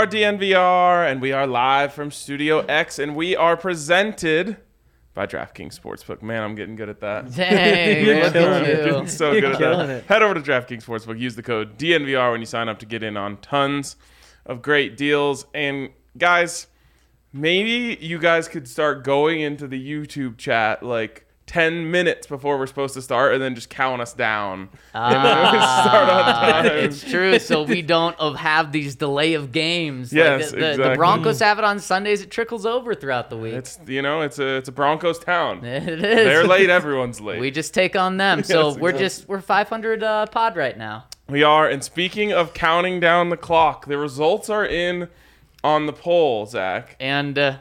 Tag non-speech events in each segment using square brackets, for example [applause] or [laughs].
Are DNVR, and we are live from Studio X, and we are presented by DraftKings Sportsbook. Man, I'm getting good at that. [laughs] Dang, [laughs] You're killing it. you. Doing so You're good at that. it. Head over to DraftKings Sportsbook. Use the code DNVR when you sign up to get in on tons of great deals. And guys, maybe you guys could start going into the YouTube chat like 10 minutes before we're supposed to start and then just count us down. and then [laughs] we start on Ah, time. it's true. So we don't have these delay of games. Yes, like the, the, the. Broncos have it on Sundays. It trickles over throughout the week. It's you know, it's a it's a Broncos town. [laughs] it is. They're late, everyone's late. We just take on them. [laughs] So Yes, we're exactly. just we're 500 uh, pod right now. We are, and speaking of counting down the clock, the results are in on the poll, Zach. and uh,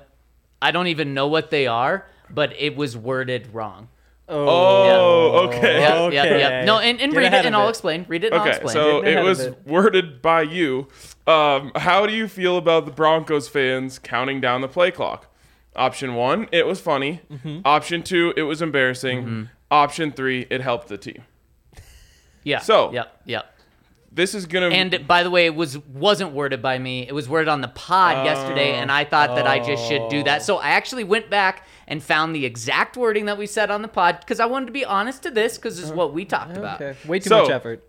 I don't even know what they are, but it was worded wrong. Oh, okay. Yep, Okay. yep, yep. No, and, and Get read it, and I'll it. explain. Read it, and I'll Okay, explain. so it was it. worded by you. Um, how do you feel about the Broncos fans counting down the play clock? Option one, it was funny. Mm-hmm. Option two, it was embarrassing. Option three, it helped the team. yeah. so- Yep. Yep. This is gonna And by the way, it was wasn't worded by me. It was worded on the pod yesterday, and I thought that I just should do that. So I actually went back and found the exact wording that we said on the pod because I wanted to be honest to this because this is uh-huh. what we talked about. Way too So- much effort.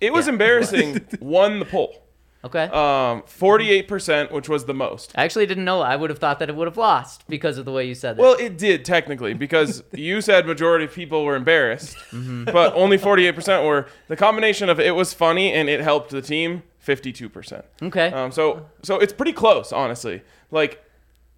it was [laughs] embarrassing. won the poll. Okay. Um, forty-eight percent, which was the most. I actually didn't know. I would have thought that it would have lost because of the way you said that. Well, it did technically because [laughs] you said majority of people were embarrassed, but only 48% were. The combination of it was funny and it helped the team, 52%. okay. Um, so so it's pretty close, honestly. Like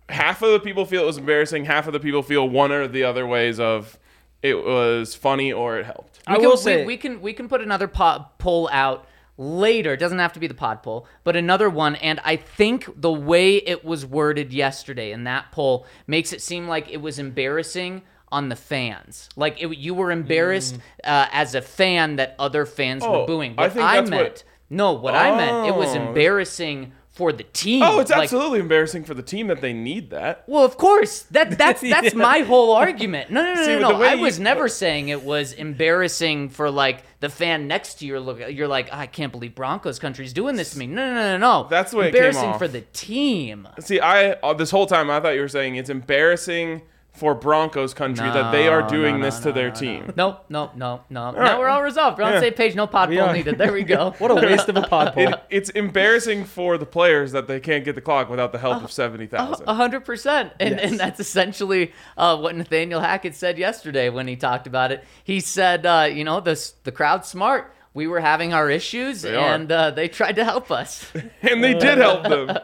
half of the people feel it was embarrassing, half of the people feel one or the other ways of it was funny or it helped. I we will can, say we, we can we can put another pod poll out later. It doesn't have to be the pod poll, but another one. And I think the way it was worded yesterday in that poll makes it seem like it was embarrassing on the fans. Like it, you were embarrassed uh, as a fan that other fans Mm. Oh, were booing. I What think I, that's what- meant, no, what I meant, it was Oh. embarrassing for the team. Oh, it's Like, absolutely embarrassing for the team that they need that. well, of course. That that's [laughs] that's my whole argument. No, no, no, See, no, no. I you- was never saying it was embarrassing for like the fan next to you. Look, you're like, I can't believe Broncos country's doing this to me. No, no, no, no, no. That's the way it came embarrassing for the team. See, I uh, this whole time I thought you were saying it's embarrassing for Broncos country that they are doing this to their team. No, no, no, no. right. Now we're all resolved. We're on the same page. No pod poll needed. There we go. [laughs] What a waste of a pod poll. [laughs] It, it's embarrassing for the players that they can't get the clock without the Uh, help of seventy thousand. A hundred percent, and Yes. and that's essentially uh, what Nathaniel Hackett said yesterday when he talked about it. He said, uh, you know, the the crowd's smart. We were having our issues, They and uh, they tried to help us. [laughs] and they did help them.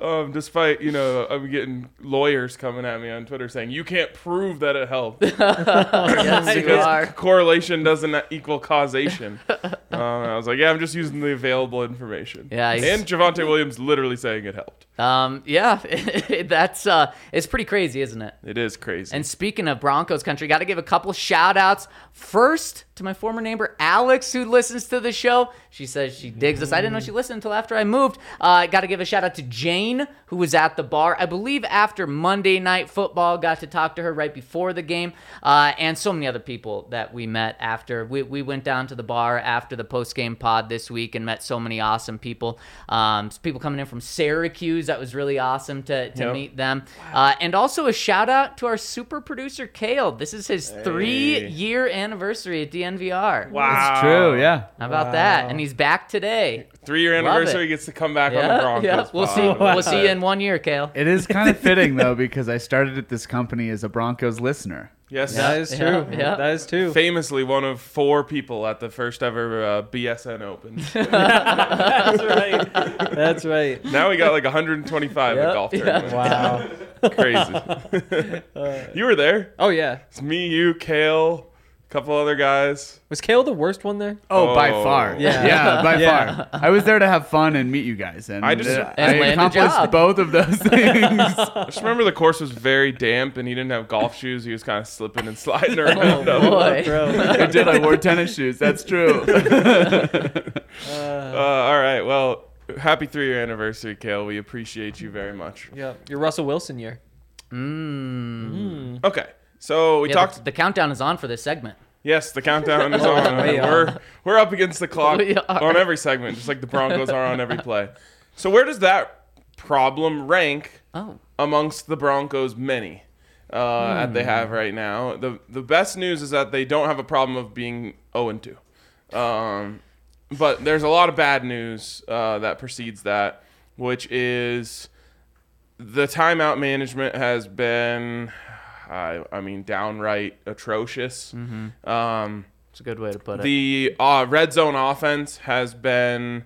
Um, despite you know, I'm getting lawyers coming at me on Twitter saying you can't prove that it helped [laughs] yes, you are. correlation doesn't equal causation. [laughs] um, I was like, yeah, I'm just using the available information. Yeah, and Javonte Williams literally saying it helped. Um, yeah, [laughs] that's uh, it's pretty crazy, isn't it? It is crazy. And speaking of Broncos country, got to give a couple shout outs. First to my former neighbor, Alex, who listens to the show. She says she digs us. I didn't know she listened until after I moved. Uh, got to give a shout out to Jane, who was at the bar, I believe, after Monday Night Football. Got to talk to her right before the game. Uh, and so many other people that we met after. We, we went down to the bar after the post game pod this week and met so many awesome people. Um, people coming in from Syracuse. That was really awesome to, to Yep. meet them. Uh, and also a shout out to our super producer, Kale. This is his three year anniversary at DNVR. wow, It's true, yeah. How about that? And he's back today. Three year Love anniversary it. gets to come back on the Yeah, Broncos. yeah. We'll pod. see. [laughs] We'll see you in one year, Kale. It is kind of fitting though because I started at this company as a Broncos listener. Yes, That is true. yeah. That is true. famously one of four people at the first ever uh, BSN Open. [laughs] That's right. That's right. now we got like 125 Yep, at golf yeah. Wow. Crazy. [laughs] you were there. Oh yeah. It's me, you, Kale, a couple other guys. Was Kale the worst one there? Oh, by Oh. far. Yeah. Yeah, by [laughs] Yeah. far. I was there to have fun and meet you guys, and I just- uh, And I land a accomplished job. both of those [laughs] things. I just remember the course was very damp and he didn't have golf shoes. He was kind of slipping and sliding [laughs] around. Oh, boy. I did. I wore tennis shoes. That's true. Uh, all right. Well, happy three year anniversary, Kale. We appreciate you very much. Yeah. Your Russell Wilson year. Okay. So we Yeah, talked. the, the countdown is on for this segment. Yes, the countdown is [laughs] on. way we're we're up against the [laughs] clock on every segment, just like the Broncos are on every play. So where does that problem rank Oh. amongst the Broncos' many uh, that they have right now? The the best news is that they don't have a problem of being 0 and 2. Um, but there's a lot of bad news uh, that precedes that, which is the timeout management has been, I, I mean, downright atrocious. Um, It's a good way to put it. the uh, red zone offense has been.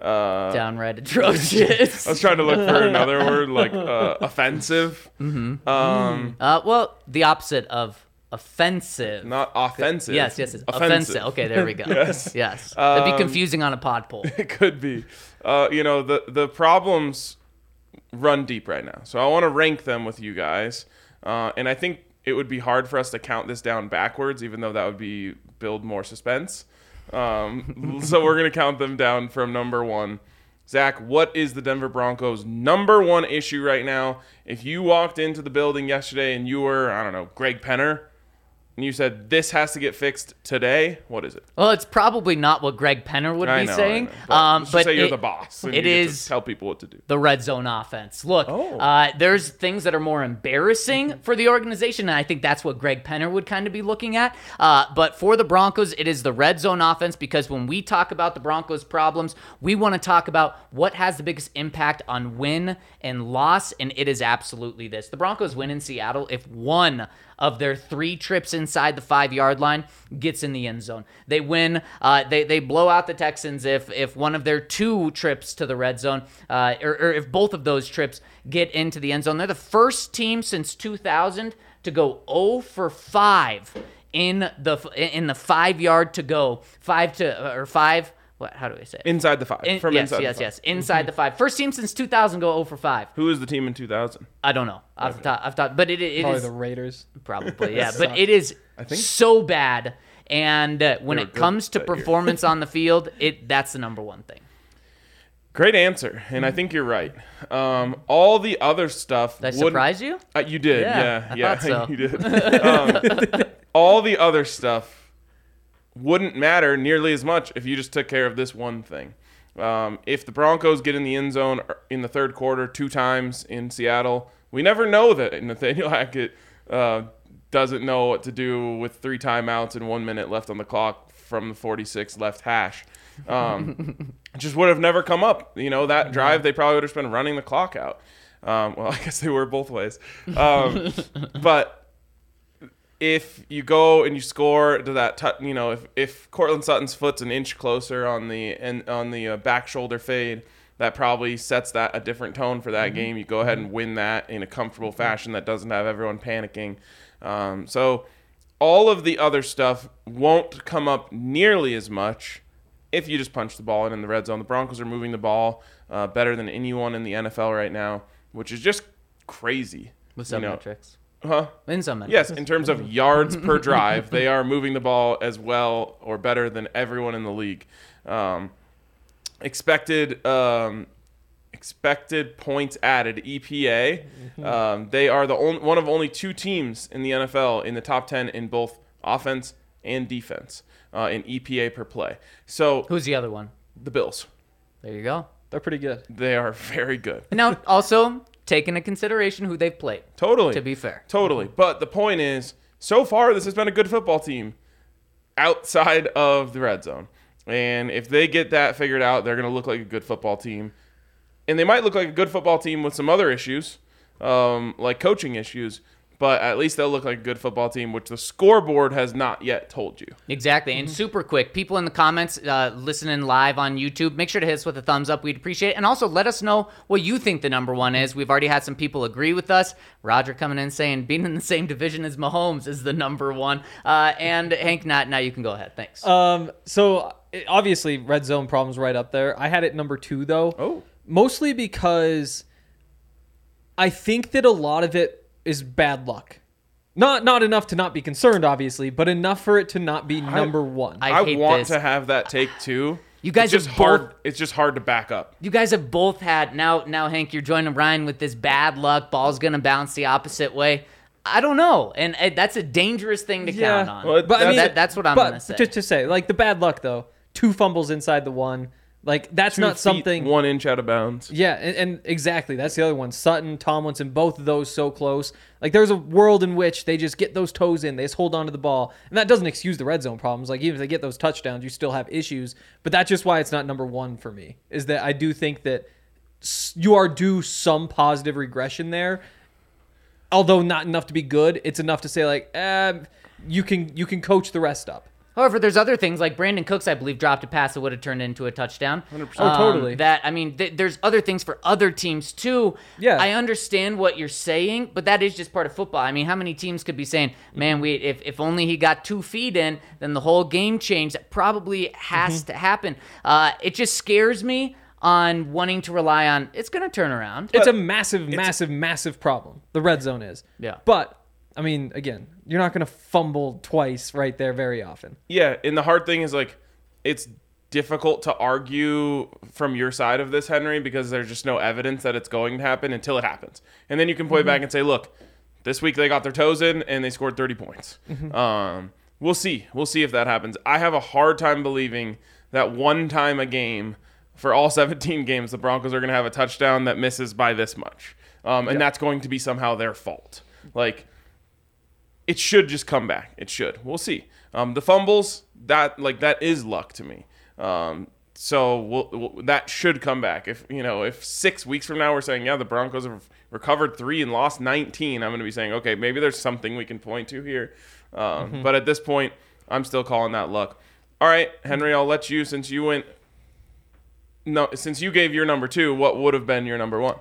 Uh, Downright atrocious. I was trying to look for [laughs] another word like uh, offensive. Mm-hmm. Um, Uh, well, the opposite of offensive. not offensive. Yes, yes, it's offensive. Okay, there we go. [laughs] Yes. yes. That'd be Um, confusing on a pod poll. [laughs] It could be. Uh, you know, the the problems run deep right now. So I want to rank them with you guys. Uh, and I think it would be hard for us to count this down backwards, even though that would be build more suspense. Um, [laughs] so we're gonna count them down from number one. Zach, what is the Denver Broncos' number one issue right now? If you walked into the building yesterday and you were, I don't know, Greg Penner, and you said this has to get fixed today, what is it? Well, it's probably not what Greg Penner would I be know, I saying. know, but um, but just say you're the boss. And it to tell people what to do. the red zone offense. Look, Oh. uh, there's things that are more embarrassing for the organization, and I think that's what Greg Penner would kind of be looking at. Uh, but for the Broncos, it is the red zone offense because when we talk about the Broncos' problems, we want to talk about what has the biggest impact on win and loss, and it is absolutely this. The Broncos win in Seattle if one of their three trips inside the five yard line gets in the end zone. They win. Uh, they they blow out the Texans if if one of their two trips to the red zone, uh, or, or if both of those trips get into the end zone. They're the first team since 2000 to go 0 for 5 in the in the five yard to go five to or five. What? How do I say? It? Inside the five. In- from yes, inside yes, the five. yes. Inside the five. First team since 2000 go 0 for 5. Who is the team in 2000? I don't know. Off the top, off the top, but it, it Probably is the Raiders. Probably, yeah. [laughs] but it is think- so bad. And uh, when it comes to performance on [laughs] the field, it that's the number one thing. Great answer, and I think you're right. Um, all the other stuff. Did I wouldn't- surprise you? Uh, you did, Yeah, yeah, I yeah, thought [laughs] so. you did. Um, all the other stuff wouldn't matter nearly as much if you just took care of this one thing. Um, if the Broncos get in the end zone in the third quarter two times in Seattle, we never know that [laughs] Nathaniel Hackett uh, doesn't know what to do with three timeouts and one minute left on the clock from the 46 left hash. Um, [laughs] just would have never come up. You know, that drive, they probably would have been running the clock out. Um, well, [laughs] I guess they were both ways. Um, but if you go and you score to that, tou- you know, if if Courtland Sutton's foot's an inch closer on the and on the uh, back shoulder fade, that probably sets that a different tone for that game. You go ahead and win that in a comfortable fashion that doesn't have everyone panicking. Um, so all of the other stuff won't come up nearly as much if you just punch the ball in in the red zone. The Broncos are moving the ball uh, better than anyone in the NFL right now, which is just crazy. With some You know- metrics. Huh? In some metrics. Yes, in terms of yards per [laughs] drive, they are moving the ball as well or better than everyone in the league. Um, expected um, expected points added EPA. Um, they are the only, one of only two teams in the NFL in the top ten in both offense and defense uh, in EPA per play. So Who's the other one? the Bills, There you go. They're pretty good. they are [laughs] very good. And now also take into consideration who they've played. Totally. To be fair. Totally. But the point is, so far, this has been a good football team outside of the red zone. And if they get that figured out, they're going to look like a good football team. And they might look like a good football team with some other issues, um, like coaching issues. But at least they'll look like a good football team, which the scoreboard has not yet told you. Exactly. And super quick, people in the comments uh, listening live on YouTube, make sure to hit us with a thumbs up. We'd appreciate it. And also let us know what you think the number one is. We've already had some people agree with us. Roger coming in saying being in the same division as Mahomes is the number one. Uh, and Hank, not now you can go ahead. Thanks. Um, so obviously, red zone problems right up there. I had it number two though. Oh. mostly because I think that a lot of it is bad luck. Not not enough to not be concerned, obviously, but enough for it to not be number one. I I, hate want this. to have that take too. You guys it's just have hard. both- It's just hard to back up. You guys have both had now. Now, Hank, you're joining Ryan with this bad luck. Ball's gonna bounce the opposite way. I don't know, and uh, that's a dangerous thing to Yeah. count on. Well, But I mean, that, that's what I'm but gonna say. Just to say, like the bad luck though, two fumbles inside the one, like that's Two not something. one inch out of bounds. Yeah, and, and exactly. That's the other one. Sutton, Tomlinson, both of those so close. Like there's a world in which they just get those toes in, they just hold on to the ball. And that doesn't excuse the red zone problems. Like even if they get those touchdowns, you still have issues. But that's just why it's not number one for me. Is that I do think that you are due some positive regression there. Although not enough to be good, it's enough to say like, eh, you can you can coach the rest up. However, there's other things like Brandin Cooks, I believe, dropped a pass that would have turned into a touchdown. 100%. Oh, totally. That I mean, th- there's other things for other teams too. Yeah. I understand what you're saying, but that is just part of football. I mean, how many teams could be saying, "Man, we if, if only he got two feet in, then the whole game changed." That probably has Mm-hmm. to happen. Uh, it just scares me on wanting to rely on it's going to turn around. It's a massive, massive, massive problem. The red zone is. Yeah. But I mean, again, you're not going to fumble twice right there very often. Yeah, and the hard thing is like it's difficult to argue from your side of this, Henry, because there's just no evidence that it's going to happen until it happens. And then you can point back and say, look, this week they got their toes in and they scored 30 points. Um, we'll see. We'll see if that happens. I have a hard time believing that one time a game for all 17 games, the Broncos are going to have a touchdown that misses by this much. Um, and that's going to be somehow their fault. Like, it should just come back. It should. We'll see. Um, the fumbles that like that is luck to me. Um, so we'll, we'll, that should come back. If you know, if six weeks from now we're saying yeah, the Broncos have recovered three and lost 19, I'm going to be saying okay, maybe there's something we can point to here. Um, But at this point, I'm still calling that luck. All right, Henry, I'll let you since you went. No, since you gave your number two, what would have been your number one?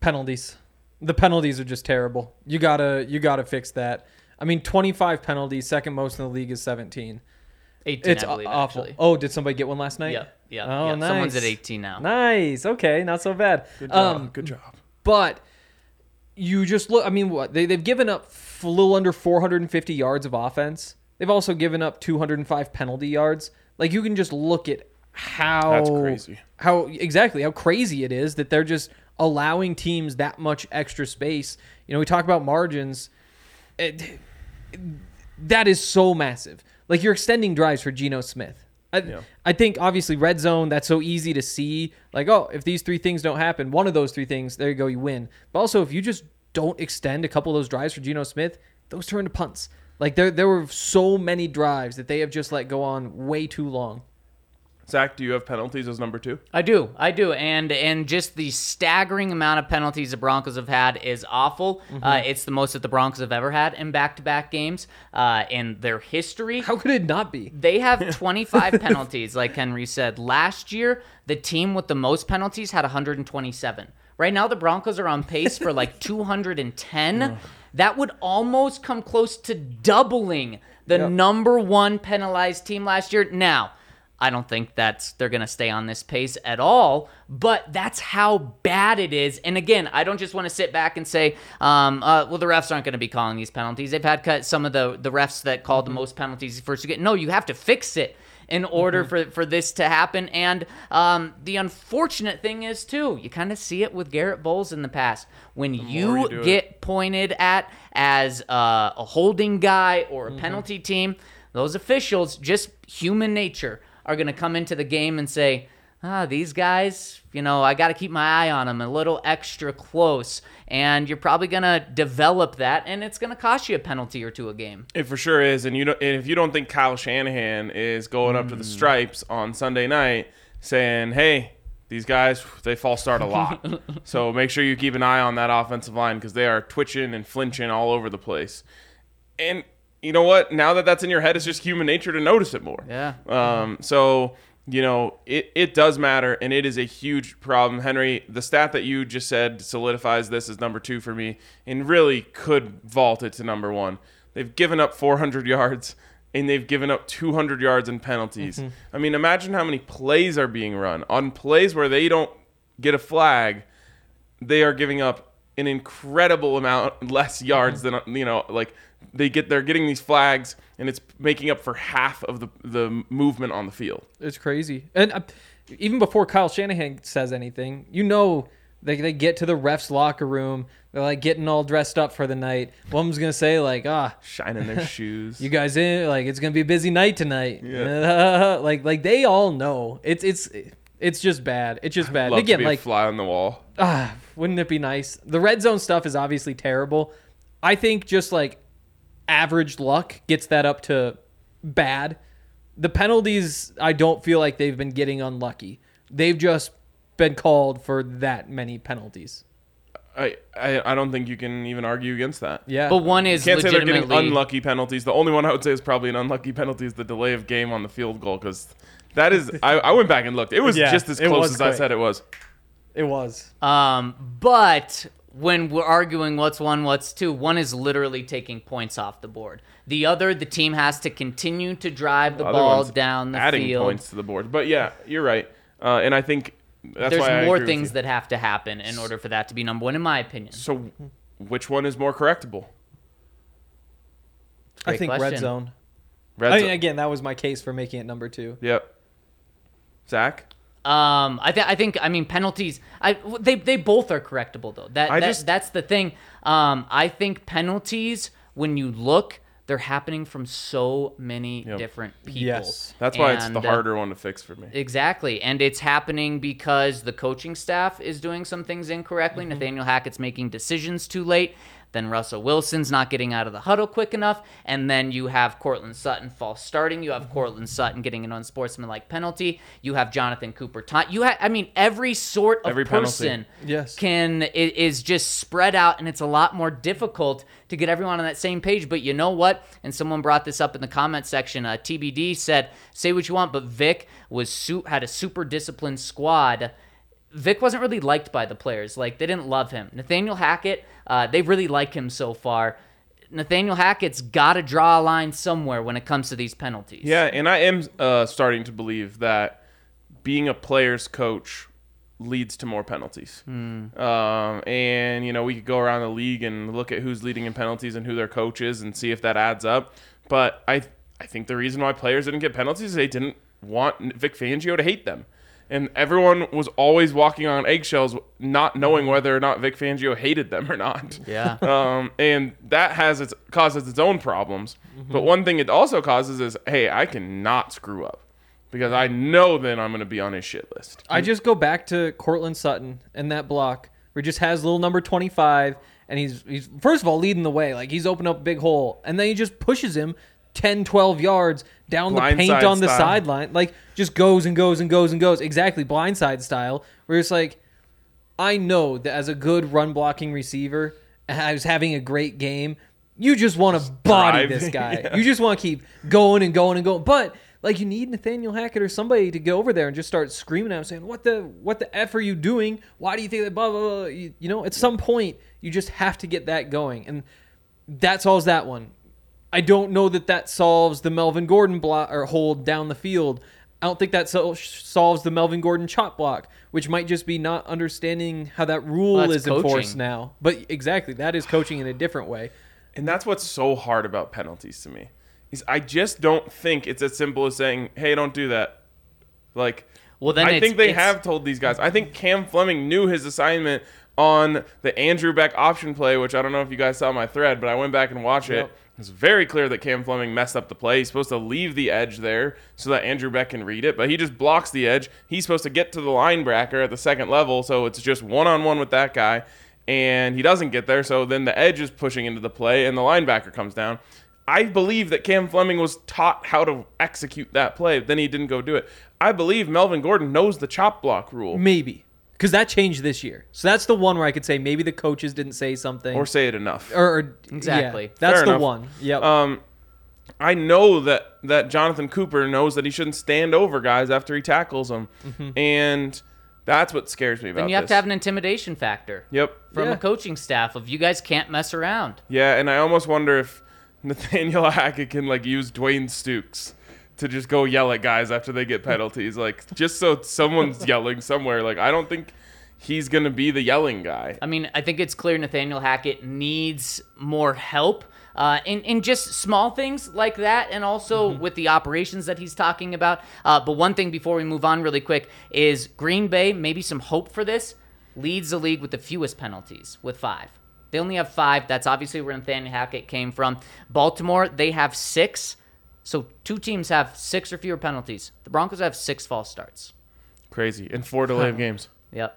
Penalties. The penalties are just terrible. You gotta you gotta fix that. I mean, 25 penalties, second most in the league is 17. 18, It's I believe, awful. actually. Oh, did somebody get one last night? Yeah, yeah, Oh, yeah. nice. Someone's at 18 now. Nice. Okay, not so bad. Good job. Um, Good job. but you just look. I mean, what they they've given up a little under 450 yards of offense. They've also given up 205 penalty yards. Like you can just look at how That's crazy. How exactly how crazy it is that they're just allowing teams that much extra space. You know, we talk about margins. It, that is so massive. Like you're extending drives for Geno Smith. I, I think obviously red zone that's so easy to see. Like oh, if these three things don't happen, one of those three things, there you go, you win. But also if you just don't extend a couple of those drives for Geno Smith, those turn to punts. Like there there were so many drives that they have just let go on way too long. Zach, do you have penalties as number two? I do, I do, and and just the staggering amount of penalties the Broncos have had is awful. Mm-hmm. Uh, it's the most that the Broncos have ever had in back-to-back games uh, in their history. How could it not be? They have [laughs] 25 penalties, like Henry said. Last year, the team with the most penalties had 127. Right now, the Broncos are on pace for like [laughs] 210. that would almost come close to doubling the number one penalized team last year. Now, I don't think that's they're gonna stay on this pace at all. But that's how bad it is. And again, I don't just want to sit back and say, um, uh, well, the refs aren't going to be calling these penalties. They've had cut some of the the refs that called the most penalties first. Get no, you have to fix it in order for, for this to happen. And um, the unfortunate thing is, too, you kind of see it with Garett Bolles in the past. When you, you do it. get pointed at as uh, a holding guy or a penalty team, those officials, just human nature, are going to come into the game and say, ah, these guys, you know, I got to keep my eye on them a little extra close. And you're probably going to develop that, and it's going to cost you a penalty or two a game. It for sure is, and you. And if you don't think Kyle Shanahan is going up to the stripes on Sunday night, saying, "Hey, these guys they false start a lot, [laughs] so make sure you keep an eye on that offensive line because they are twitching and flinching all over the place." And you know what? Now that that's in your head, it's just human nature to notice it more. Yeah. Um, so you know it, it does matter and it is a huge problem henry the stat that you just said solidifies this as number two for me and really could vault it to number one they've given up 400 yards and they've given up 200 yards in penalties i mean imagine how many plays are being run on plays where they don't get a flag they are giving up an incredible amount less yards than you know like they get they're getting these flags and it's making up for half of the the movement on the field It's crazy. And uh, even before Kyle Shanahan says anything, you know they, they get to the refs locker room. They're like getting all dressed up for the night. One of gonna say like, ah, shining their [laughs] shoes you guys in like it's gonna be a busy night tonight. Yeah. [laughs] like like they all know. It's it's it's just bad. It's just bad. Again, like a fly on the wall ah, wouldn't it be nice? The red zone stuff is obviously terrible. I think just like average luck gets that up to bad. The penalties, I don't feel like they've been getting unlucky. They've just been called for that many penalties. I, I I don't think you can even argue against that. Yeah. But one is you Can't say they're getting unlucky penalties. The only one I would say is probably an unlucky penalty is the delay of game on the field goal because that is I, I went back and looked. It was [laughs] Yeah, just as close was as I said it was. it was. Um, but when we're arguing what's one, what's two, one is literally taking points off the board. The other, the team has to continue to drive the Other ball down the adding field. Adding points to the board. But yeah, you're right. Uh, and I think that's There's why I more agree with things you. that have to happen in order for that to be number one, in my opinion. So, which one is more correctable? I Great think red zone. Red I zone. mean, again, that was my case for making it number two. Yep. Zach. Um, I think I think I mean penalties. I they they both are correctable though. That, I that just- that's the thing. Um, I think penalties when you look, they're happening from so many Yep. different people. Yes. That's why it's the And, uh, harder one to fix for me. Exactly. And it's happening because the coaching staff is doing some things incorrectly. Mm-hmm. Nathaniel Hackett's making decisions too late. Then Russell Wilson's not getting out of the huddle quick enough. And then you have Courtland Sutton false starting. You have Mm-hmm. Courtland Sutton getting an unsportsmanlike penalty. You have Jonathan Cooper. You have, I mean, every sort of Every person Yes. can is just spread out, and it's a lot more difficult to get everyone on that same page. But you know what? And someone brought this up in the comment section. Uh, TBD said, "Say what you want, but Vic was had a super disciplined squad." Vic wasn't really liked by the players. Like they didn't love him. Nathaniel Hackett, uh, they really like him so far. Nathaniel Hackett's got to draw a line somewhere when it comes to these penalties. Yeah, and I am uh, starting to believe that being a player's coach leads to more penalties. Um, and you know, we could go around the league and look at who's leading in penalties and who their coach is, and see if that adds up. But I, I think the reason why players didn't get penalties is they didn't want Vic Fangio to hate them. And everyone was always walking on eggshells, not knowing whether or not Vic Fangio hated them or not. Yeah. [laughs] Um, and that has its causes its own problems. But one thing it also causes is, hey, I cannot screw up because I know then I'm going to be on his shit list. I just go back to Courtland Sutton and that block where he just has little number 25 and he's he's first of all leading the way like he's opened up a big hole and then he just pushes him 10, 12 yards down the paint on the style. sideline. Like just goes and goes and goes and goes. Exactly, blindside style. Where it's like, I know that as a good run blocking receiver, I was having a great game. You just want to body drive. this guy. [laughs] Yeah. You just want to keep going and going and going. But like you need Nathaniel Hackett or somebody to go over there and just start screaming at him, saying, "What the what the f are you doing? Why do you think that?" Blah blah blah. You, you know, at some point, you just have to get that going, and that solves that one. I don't know that that solves the Melvin Gordon block or hold down the field. I don't think that sol- solves the Melvin Gordon chop block, which might just be not understanding how that rule Well, that's is enforced now. But exactly, that is coaching in a different way. And that's what's so hard about penalties to me. Is I just don't think it's as simple as saying, "Hey, don't do that." Like, Well, then I think they have told these guys. I think Cam Fleming knew his assignment on the Andrew Beck option play, which I don't know if you guys saw my thread, but I went back and watched Yep. it. It's very clear that Cam Fleming messed up the play. He's supposed to leave the edge there so that Andrew Beck can read it, but he just blocks the edge. He's supposed to get to the linebacker at the second level, so it's just one on one with that guy, and he doesn't get there. So then the edge is pushing into the play, and the linebacker comes down. I believe that Cam Fleming was taught how to execute that play. Then he didn't go do it. I believe Melvin Gordon knows the chop block rule, Maybe because that changed this year. So that's the one where I could say maybe the coaches didn't say something or say it enough. or, or- Exactly. yeah, that's Fair the enough. one. Yep. Um, I know that that Jonathan Cooper knows that he shouldn't stand over guys after he tackles them, and that's what scares me about this. Then you have this. to have an intimidation factor Yep. from Yeah. a coaching staff of you guys can't mess around. Yeah, and I almost wonder if Nathaniel [laughs] Hackett can like use Dwayne Stukes to just go yell at guys after they get penalties, like just so someone's [laughs] yelling somewhere. Like I don't think he's gonna be the yelling guy. I mean, I think it's clear Nathaniel Hackett needs more help uh, in, in just small things like that, and also with the operations that he's talking about. Uh, but one thing before we move on, really quick, is Green Bay, maybe some hope for this, leads the league with the fewest penalties, with five. They only have five. That's obviously where Nathaniel Hackett came from. Baltimore, they have six. So two teams have six or fewer penalties. The Broncos have six false starts. Crazy. And four delay of games. Yep.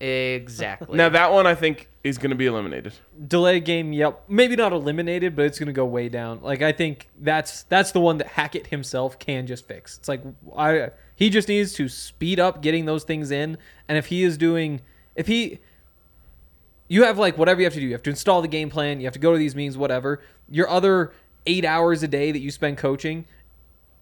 Exactly. Now that one I think is gonna be eliminated. delay game yep maybe not eliminated but it's going to go way down like i think that's that's the one that hackett himself can just fix it's like i he just needs to speed up getting those things in and if he is doing if he you have like whatever you have to do you have to install the game plan you have to go to these meetings whatever your other eight hours a day that you spend coaching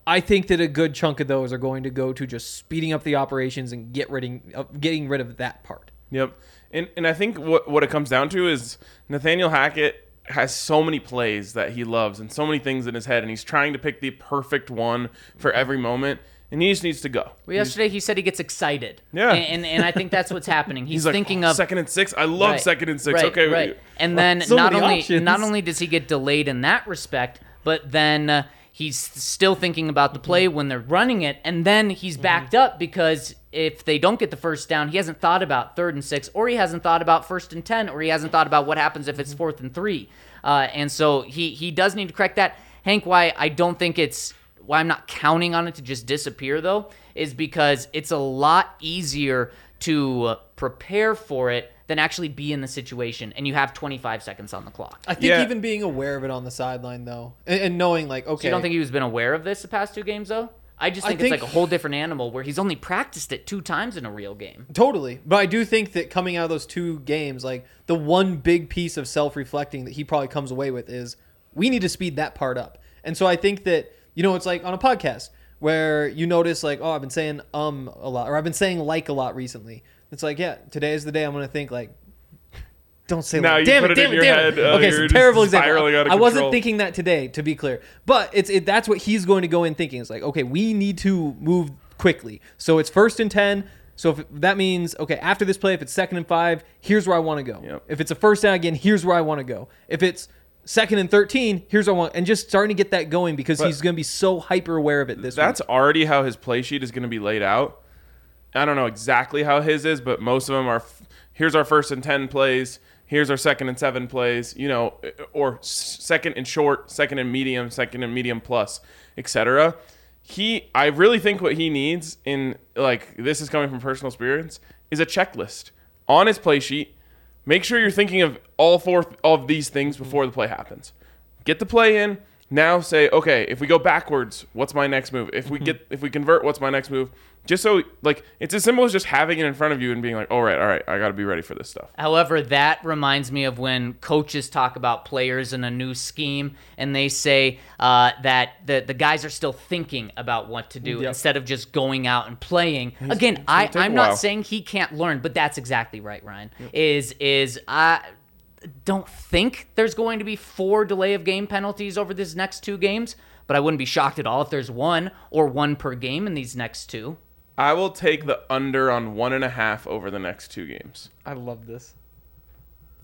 I think that a good chunk of those are going to go to just speeding up the operations and get rid of, uh, getting rid of that part. Yep. And and I think what what it comes down to is Nathaniel Hackett has so many plays that he loves and so many things in his head and he's trying to pick the perfect one for every moment and he just needs to go. Well, yesterday he said he gets excited. Yeah. And, and, and I think that's what's happening. [laughs] He's, He's like thinking "Oh, of second and six. I love Right, second and six. Right, okay, right. And then So not only options. not only does he get delayed in that respect, but then uh, he's still thinking about the play when they're running it, and then he's backed up because if they don't get the first down, he hasn't thought about third and six, or he hasn't thought about first and ten, or he hasn't thought about what happens if it's fourth and three. Uh, and so he he does need to correct that. Hank, why I don't think it's why I'm not counting on it to just disappear though is because it's a lot easier to prepare for it than actually be in the situation and you have 25 seconds on the clock. I think Yeah. even being aware of it on the sideline though, and, and knowing like okay, So you don't think he was been aware of this the past two games though? I just I think, think- it's like a whole different animal where he's only practiced it two times in a real game. Totally. But I do think that coming out of those two games, like the one big piece of self reflecting that he probably comes away with is we need to speed that part up. And so I think that, you know, it's like on a podcast where you notice, like, oh, I've been saying um a lot, or I've been saying like a lot recently. It's like, yeah, today is the day I'm going to think, like, don't say Now like. damn put it, damn in it, your damn head, it. uh, okay, so terrible example. spiraling out of I wasn't thinking that today, to be clear. But it's it, that's what he's going to go in thinking. It's like, okay, we need to move quickly. So it's first and 10. So if that means, okay, after this play, if it's second and five, here's where I want to go. Yep. If it's a first down again, here's where I want to go. If it's second and 13, here's where I want, and just starting to get that going because But- he's going to be so hyper aware of it this That's week. already how his play sheet is going to be laid out. I don't know exactly how his is, but most of them are. Here's our first and ten plays. Here's our second and seven plays. You know, eh, or second and short, second and medium, second and medium plus, etc. He, I really think what he needs in like this is coming from personal experience is a checklist on his play sheet. Make sure you're thinking of all four of these things before the play happens. Get the play in. Now say, okay, if we go backwards, what's my next move? If Mm-hmm. we get if we convert, what's my next move? Just so like it's as simple as just having it in front of you and being like, all right, all right, I got to be ready for this stuff. However, that reminds me of when coaches talk about players in a new scheme and they say uh, that the, the guys are still thinking about what to do instead of just going out and playing. Again, I, I'm not saying he can't learn, but that's exactly right, Ryan. Is is I don't think there's going to be four delay of game penalties over these next two games, but I wouldn't be shocked at all if there's one or one per game in these next two. I will take the under on one and a half over the next two games. I love this.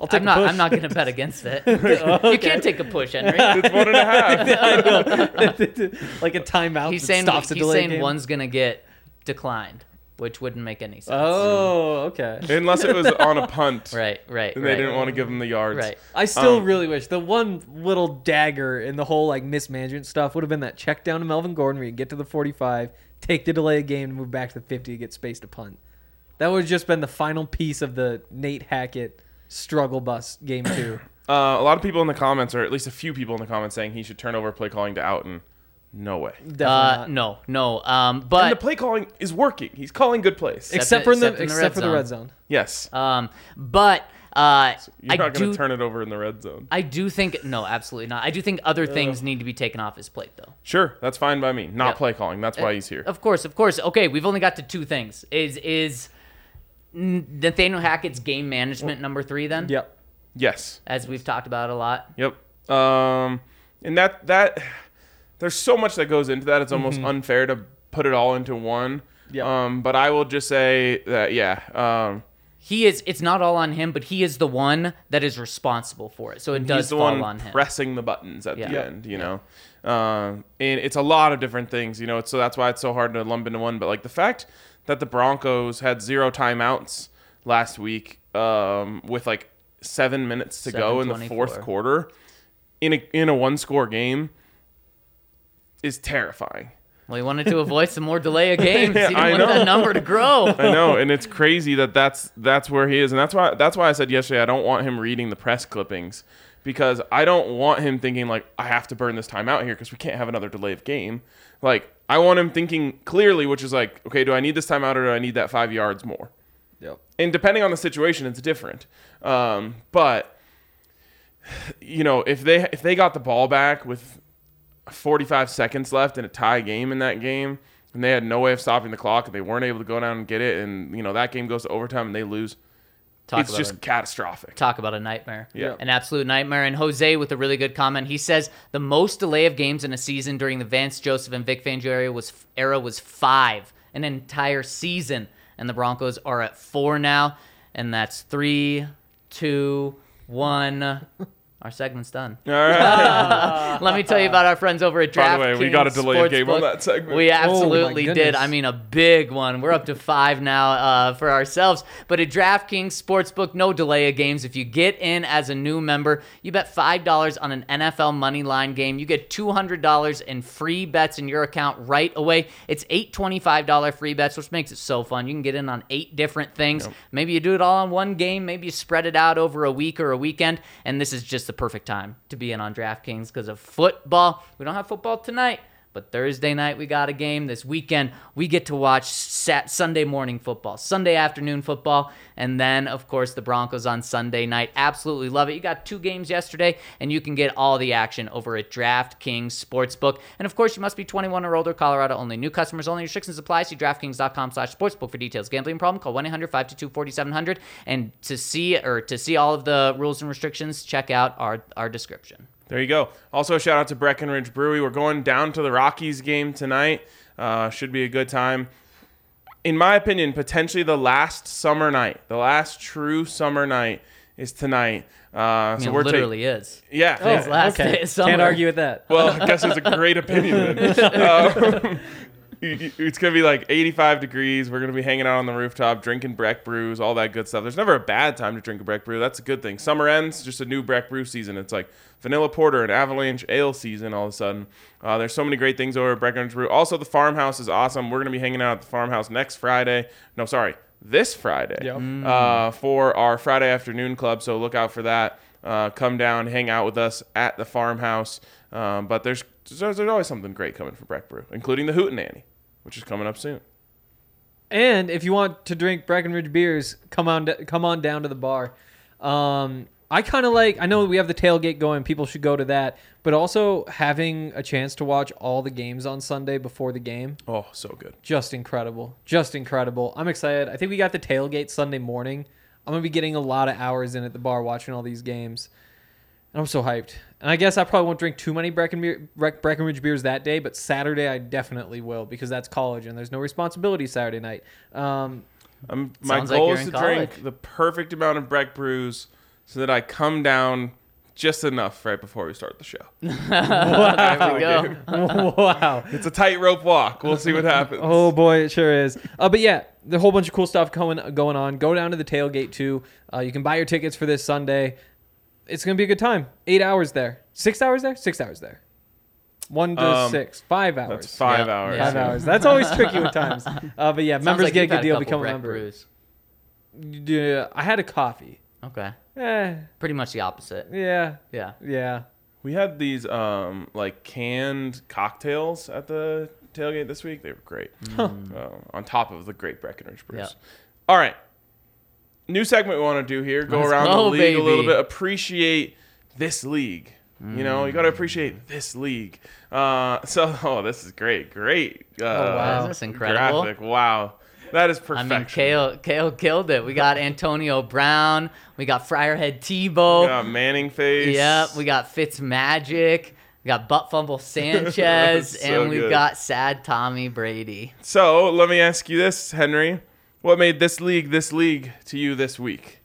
I'll take I'm a not. push. I'm not going to bet against it. [laughs] You can't take a push, Henry. [laughs] It's one and a half. [laughs] like a timeout. He's that saying stops a he's delay saying game. one's gonna get declined, which wouldn't make any sense. Oh, okay. Unless it was on a punt. [laughs] right, right, And right. they didn't want to give him the yards. Right. I still Um, really wish the one little dagger in the whole like mismanagement stuff would have been that check down to Melvin Gordon where you get to the 45, take the delay of game, and move back to the 50 to get space to punt. That would have just been the final piece of the Nate Hackett struggle bus game two. [coughs] Uh, a lot of people in the comments, or at least a few people in the comments, saying he should turn over play calling to Outten. No way. Definitely Uh, not. no, no. Um, and the play calling is working. He's calling good plays. Except for in the except in the except red for the zone. red zone. yes. um, but uh, You're I not going do. to turn it over in the red zone. I do think no, absolutely not. I do think other things need to be taken off his plate, though. Sure, that's fine by me. Not Yep. play calling. That's why he's here. Of course, of course. Okay, we've only got to two things. Is is N- Nathaniel Hackett's game management number three? Then, Yep. Yes. as we've talked about a lot. Yep. Um, and that that there's so much that goes into that. It's almost unfair to put it all into one. Yep. Um, but I will just say that yeah. Um, He is. It's not all on him, but he is the one that is responsible for it. So it does he's the fall one on him. pressing the buttons at the end. You know. Um, and it's a lot of different things. You know. So that's why it's so hard to lump into one. But like the fact that the Broncos had zero timeouts last week, um, with like seven minutes to go in the fourth quarter, in a in a one score game, is terrifying. Well, he wanted to avoid some more delay of [laughs] games. Yeah, he didn't I want know. that number to grow. [laughs] I know, and it's crazy that that's that's where he is, and that's why that's why I said yesterday I don't want him reading the press clippings because I don't want him thinking like I have to burn this time out here because we can't have another delay of game. Like I want him thinking clearly, which is like, okay, do I need this time out or do I need that five yards more? Yep. and depending on the situation, it's different. Um, but [sighs] you know, if they if they got the ball back with 45 seconds left in a tie game in that game, and they had no way of stopping the clock, and they weren't able to go down and get it, and you know that game goes to overtime and they lose, Talk it's about just a- catastrophic. Talk about a nightmare. Yeah. An absolute nightmare. And Jose with a really good comment. He says the most delay of games in a season during the Vance Joseph and Vic Fangio era was era was five, an entire season. And the Broncos are at four now. And that's three, two, one. [laughs] Our segment's done. All right, [laughs] Let me tell you about our friends over at By DraftKings. the way, we got a delay game on that segment. We Oh, absolutely did. I mean, a big one. We're up to five now uh, for ourselves. But at DraftKings Sportsbook, no delay of games. If you get in as a new member, you bet $5 on an NFL money line game. You get $200 in free bets in your account right away. It's eight $25 free bets, which makes it so fun. You can get in on eight different things. Maybe you do it all in one game. Maybe you spread it out over a week or a weekend. And this is just the perfect time to be in on DraftKings because of football. We don't have football tonight. But Thursday night we got a game. This weekend we get to watch sat Sunday morning football, Sunday afternoon football, and then of course the Broncos on Sunday night. Absolutely love it. You got two games yesterday, and you can get all the action over at DraftKings Sportsbook. And of course you must be 21 or older. Colorado only. New customers only. Restrictions apply. See DraftKings.com/sportsbook for details. Gambling problem? Call 1-800-522-4700. And to see or to see all of the rules and restrictions, check out our our description. There you go. Also, a shout out to Breckenridge Brewery. We're going down to the Rockies game tonight. Uh, should be a good time. In my opinion, potentially the last summer night, the last true summer night is tonight. Uh, I mean, so it we're taking, literally is. yeah. It's last okay. day of summer. Can't argue with that. Well, I guess it's a great opinion. Then. [laughs] Um, [laughs] it's gonna be like 85 degrees. We're gonna be hanging out on the rooftop, drinking Breck brews, all that good stuff. There's never a bad time to drink a Breck brew. That's a good thing. Summer ends, just a new Breck brew season. It's like vanilla porter and avalanche ale season. All of a sudden, uh, there's so many great things over at Breckenridge Brew. Also, the farmhouse is awesome. We're gonna be hanging out at the farmhouse next Friday. No, sorry, this Friday Yep. uh, for our Friday afternoon club. So look out for that. uh, come down, hang out with us at the farmhouse. Um, but there's, there's there's always something great coming from Breck Brew, including the Hootenanny, which is coming up soon. And if you want to drink Breckenridge beers, come on, come on down to the bar. Um, I kind of like. I know we have the tailgate going. People should go to that. But also having a chance to watch all the games on Sunday before the game, Oh, so good. just incredible, just incredible. I'm excited. I think we got the tailgate Sunday morning. I'm gonna be getting a lot of hours in at the bar watching all these games. And I'm so hyped. And I guess I probably won't drink too many Breckenbeer, Breck, Breckenridge beers that day, but Saturday I definitely will because that's college and there's no responsibility Saturday night. Um, Um, my Sounds like goal is in to drink the perfect amount of Breck brews so that I come down just enough right before we start the show. [laughs] There we go. wow. It's a tightrope walk. We'll see what happens. Oh boy, it sure is. Uh, but yeah, the whole bunch of cool stuff going going on. Go down to the tailgate too. Uh, you can buy your tickets for this Sunday. It's gonna be a good time. Eight hours there. Six hours there. Six hours there. One to Um, six. Five hours. That's five Yeah, hours. yeah. Five hours. That's always tricky with [laughs] times. Uh, but yeah, Sounds members like get a you've good had deal. couple Become a Breck member. brews. Yeah, I had a coffee. Okay. Eh, Pretty much the opposite. yeah, Yeah. yeah. We had these um, like canned cocktails at the tailgate this week. They were great. Uh, on top of the great Breckenridge brews. Yeah. All right. New segment we want to do here. Go Let's around go, the league a little bit. Appreciate this league. You know, you got to appreciate this league. Uh, [laughs] so, oh, this is great. Great. Uh, wow. Isn't incredible? Graphic. Wow. That is perfect. I mean, Kale, Kale killed it. We got Antonio Brown. We got Friarhead Tebow. We got Manning face. Yep. We got Fitz Magic. We got Butt Fumble [laughs] Sanchez. So and we've good. got Sad Tommy Brady. So let me ask you this, Henry. What made this league this league to you this week?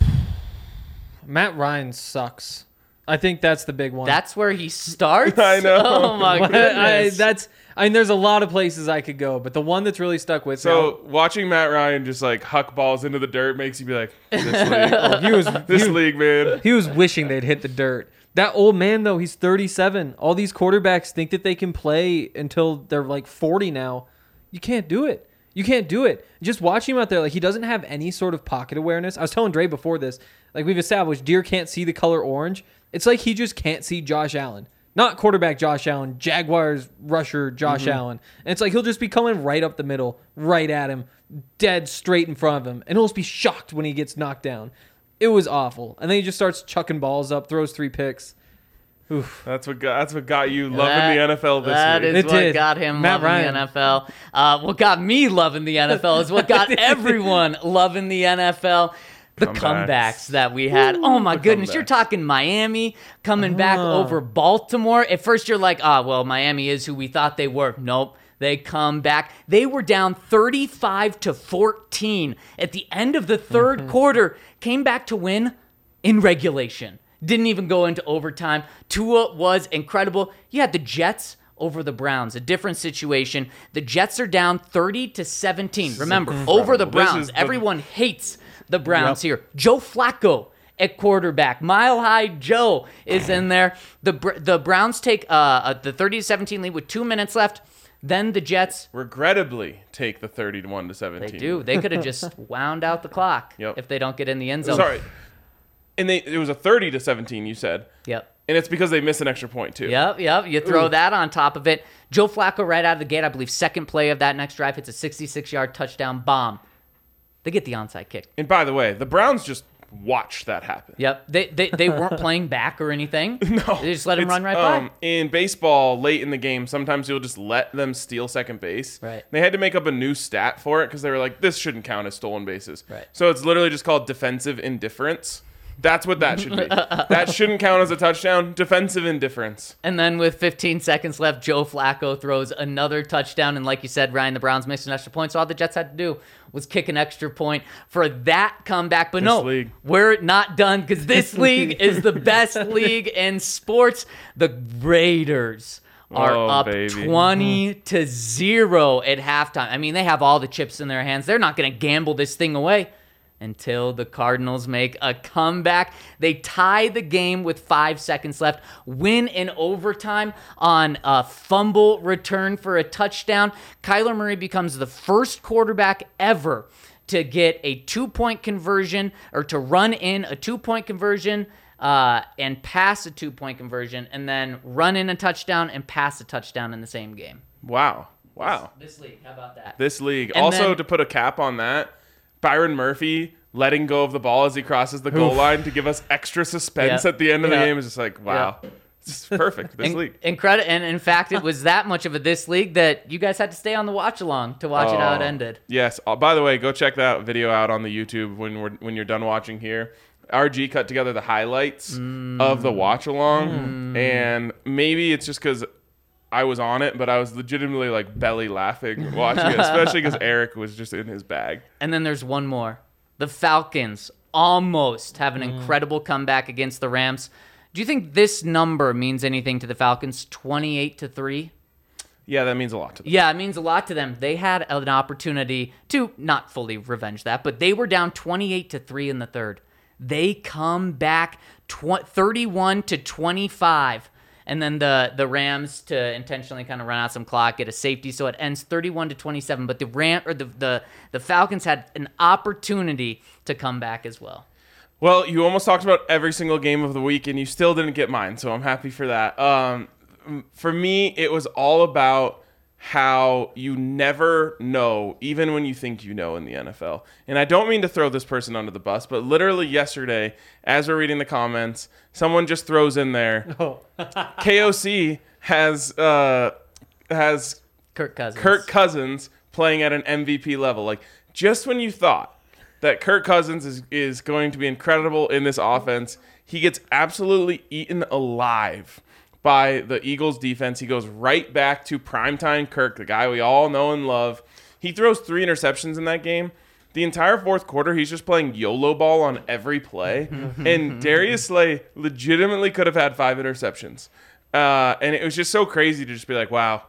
Matt Ryan sucks. I think that's the big one. That's where he starts? [laughs] I know. Oh, my I, goodness. that's. I mean, there's a lot of places I could go, but the one that's really stuck with So watching Matt Ryan just like huck balls into the dirt makes you be like, this [laughs] league, me, he was [laughs] this he, league, man. he was wishing they'd hit the dirt. That old man though, he's 37. All these quarterbacks think that they can play until they're like 40 now. You can't do it. You can't do it. Just watching him out there, like he doesn't have any sort of pocket awareness. I was telling Dre before this, like we've established, deer can't see the color orange. It's like he just can't see Josh Allen. Not quarterback Josh Allen, Jaguars rusher Josh mm-hmm. Allen. And it's like he'll just be coming right up the middle, right at him, dead straight in front of him, and he'll just be shocked when he gets knocked down. It was awful. And then he just starts chucking balls up, throws three picks. That's what got, that's what got you loving That- the NFL this That week. is It what did. got him Matt loving Ryan. the NFL. Uh, what got me loving the NFL is what [laughs] got everyone loving the NFL. The Comebacks. comebacks that we had. oh my the goodness, you're talking Miami coming back over Baltimore. At first, you're like, ah, well, Miami is who we thought they were. Nope. They come back. They were down 35 to 14 at the end of the 3rd [laughs] quarter. Came back to win in regulation. Didn't even go into overtime. Tua was incredible. You had the Jets over the Browns, a different situation. The Jets are down 30 to 17. Remember, over the Browns. the- Everyone hates the Browns here. Joe Flacco at quarterback. Mile High Joe is in [clears throat] there. The the Browns take uh, uh, the 30 to 17 lead with 2 minutes left. Then the Jets Regrettably, take the thirty-one to seventeen. they do. They could have just [laughs] wound out the clock Yep. if they don't get in the end zone. Sorry, and they it was a thirty to seventeen. You said, Yep. and it's because they missed an extra point too. Yep, yep. You throw that on top of it. Joe Flacco right out of the gate, I believe, second play of that next drive hits a 66 yard touchdown bomb. They get the onside kick. And by the way, the Browns just watched that happen. Yep. They they, they weren't [laughs] playing back or anything. [laughs] No, They just let him run right um, by. In baseball, late in the game, sometimes you'll just let them steal second base. Right. They had to make up a new stat for it because they were like, "This shouldn't count as stolen bases." Right. So it's literally just called defensive indifference. That's what that should be. [laughs] that shouldn't count as a touchdown. Defensive indifference. And then with 15 seconds left, Joe Flacco throws another touchdown. And like you said, Ryan, the Browns missed an extra point. So all the Jets had to do was kick an extra point for that comeback. But no, league. we're not done because this [laughs] league is the best league in sports. The Raiders are Oh, up baby. 20 to 0 at halftime. I mean, they have all the chips in their hands. They're not going to gamble this thing away until the Cardinals make a comeback. They tie the game with five seconds left, win in overtime on a fumble return for a touchdown. Kyler Murray becomes the first quarterback ever to get a two point conversion or to run in a two point conversion. uh, and pass a two point conversion, and then run in a touchdown and pass a touchdown in the same game. Wow. Wow. This league, how about that? This league. And also, then- to put a cap on that, Byron Murphy letting go of the ball as he crosses the goal line to give us extra suspense Yeah. at the end of the game is just like, wow. It's perfect. This [laughs] In- league. Incredi- and in fact, it was that much of a this league that you guys had to stay on the watch along to watch it how it Oh, ended. Yes. Uh, by the way, go check that video out on the YouTube when we're when you're done watching here. RG cut together the highlights of the watch along, and maybe it's just because I was on it, but I was legitimately like belly laughing [laughs] watching it, especially because Eric was just in his bag. And then there's one more. The Falcons almost have an mm. incredible comeback against the Rams. Do you think this number means anything to the Falcons? 28 to 3? Yeah, that means a lot to them. Yeah, it means a lot to them. They had an opportunity to not fully revenge that, but they were down 28 to 3 in the third. They come back tw- 31 to 25. And then the the Rams to intentionally kind of run out some clock, get a safety, so it ends 31 to 27. But the Ram or the the, the Falcons had an opportunity to come back as well. Well, you almost talked about every single game of the week, and you still didn't get mine, so I'm happy for that. Um, for me, it was all about how you never know, even when you think you know in the NFL. And I don't mean to throw this person under the bus, but literally yesterday, as we're reading the comments, someone just throws in there, [laughs] [laughs] KOC has uh, has Kirk Cousins. Kirk Cousins playing at an MVP level. Like just when you thought that Kirk Cousins is, is going to be incredible in this offense, he gets absolutely eaten alive by the Eagles defense. He goes right back to primetime Kirk, the guy we all know and love. He throws three interceptions in that game. The entire fourth quarter, he's just playing YOLO ball on every play. [laughs] and Darius Slay legitimately could have had five interceptions. Uh, and it was just so crazy to just be like, wow,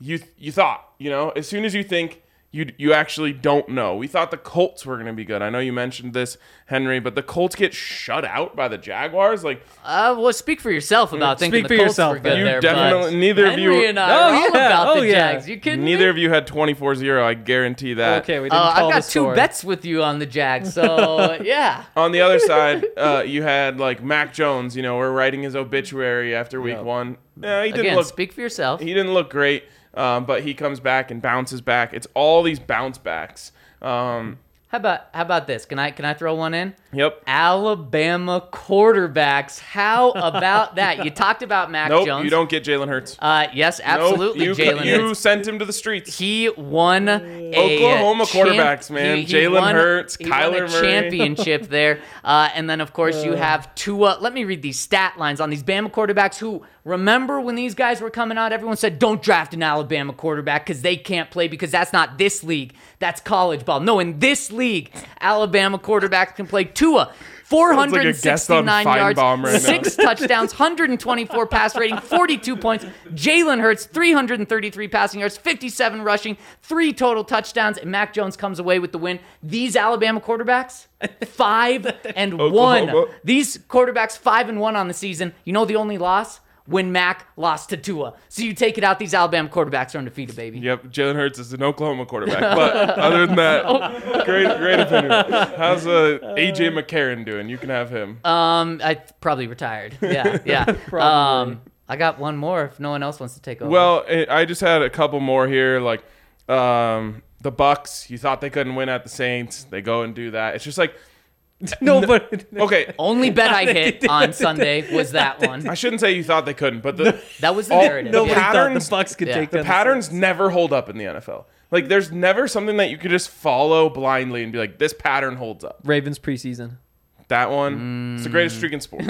you you thought, you know, as soon as you think you you actually don't know. We thought the Colts were going to be good. I know you mentioned this, Henry, but the Colts get shut out by the Jaguars. Like Uh, well, speak for yourself about thinking Speak the for Colts yourself, were good Ben. You there. definitely- bud. neither of you- and I Oh, are all yeah. about Oh, the yeah. Jags. You kidding neither me? of you had 24-0, I guarantee that. Okay, we didn't Uh, call I've got the two bets with you on the Jags, so [laughs] yeah. On the other side, [laughs] uh, you had like Mac Jones, you know, we're writing his obituary after week 1. Yeah, he didn't Again, look speak for yourself. he didn't look great, um, but he comes back and bounces back. It's all these bounce backs. Um, How about how about this? Can I can I throw one in? yep. Alabama quarterbacks. How [laughs] about that? You talked about Mac Nope, Jones. you don't get Jalen Hurts. Uh, yes, absolutely, Nope, you, Jalen. you Hurts. sent him to the streets. He won a Oklahoma champ- quarterbacks, man. he- he Jalen won- Hurts, he won Kyler a Murray. championship there, [laughs] uh, and then of course you have Tua. Let me read these stat lines on these Bama quarterbacks. Who remember when these guys were coming out? Everyone said don't draft an Alabama quarterback because they can't play because that's not this league. That's college ball. No, in this league, Alabama quarterbacks can play. Tua. Sounds like a guest on 469 yards, right six touchdowns, 124 pass rating, 42 points. Jalen Hurts, 333 passing yards, 57 rushing, three total touchdowns, and Mac Jones comes away with the win. These Alabama quarterbacks, five and [laughs] oh, oh, one. Oh. These quarterbacks, five and one on the season. You know the only loss? When Mac lost to Tua. So you take it out, these Alabama quarterbacks are undefeated, baby. Yep, Jalen Hurts is an Oklahoma quarterback. But other than that, [laughs] great, great opinion. How's uh, AJ McCarron doing? You can have him. Um, I probably retired. Yeah, yeah. [laughs] um, I got one more if no one else wants to take over. Well, I I just had a couple more here. Like um, the Bucks, you thought they couldn't win at the Saints. They go and do that. It's just like [laughs] No, but okay. Only bet I [laughs] hit on Sunday [laughs] was that one. I shouldn't say you thought they couldn't, but the That was the all- narrative. nobody yeah. thought the patterns- Bucks could yeah. take the them. patterns never hold up in the NFL. Like there's never something that you could just follow blindly and be like, this pattern holds up. Ravens preseason. That one, it's the greatest mm. streak in sports.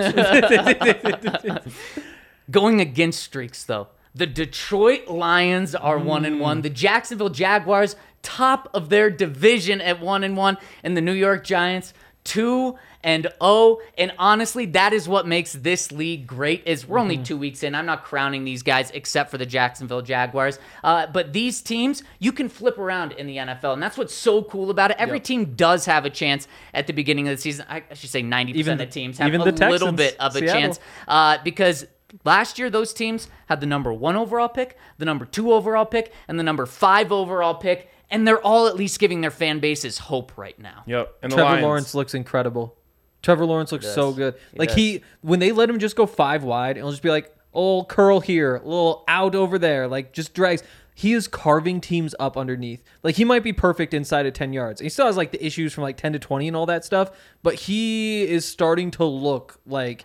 Going against streaks, though. The Detroit Lions are one and one. Mm. The Jacksonville Jaguars, top of their division at one and one, and the New York Giants, two and oh. And honestly, that is what makes this league great. Is we're only two weeks in. I'm not crowning these guys except for the Jacksonville Jaguars. Uh, but these teams, you can flip around in the NFL, and that's what's so cool about it. Every team does have a chance at the beginning of the season. I, should say 90% Even- of teams have a the little bit of a Seattle. chance uh, because last year those teams had the number one overall pick, the number two overall pick, and the number five overall pick, and they're all at least giving their fan bases hope right now. Yep. And the Trevor Lions. Lawrence looks incredible. Trevor Lawrence looks so good. He like does. he when they let him just go five wide, it'll just be like, oh curl here, a little out over there, like just drags. He is carving teams up underneath. Like he might be perfect inside of ten yards. He still has like the issues from like ten to twenty and all that stuff, but he is starting to look like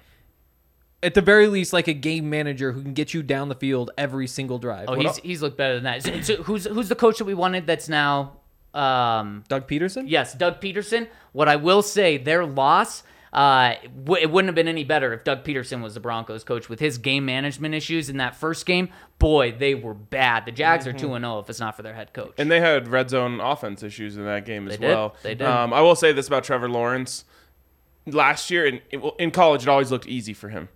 at the very least like a game manager who can get you down the field every single drive. Oh, What he's up, he's looked better than that. So, so who's who's the coach that we wanted? That's now, um, Doug Pederson? yes, Doug Pederson. What I will say, their loss. Uh, w- it wouldn't have been any better if Doug Pederson was the Broncos coach with his game management issues in that first game. Boy, they were bad. The Jags are two and zero if it's not for their head coach. And they had red zone offense issues in that game as They did. well. They did. Um, I will say this about Trevor Lawrence. Last year in in college, it always looked easy for him.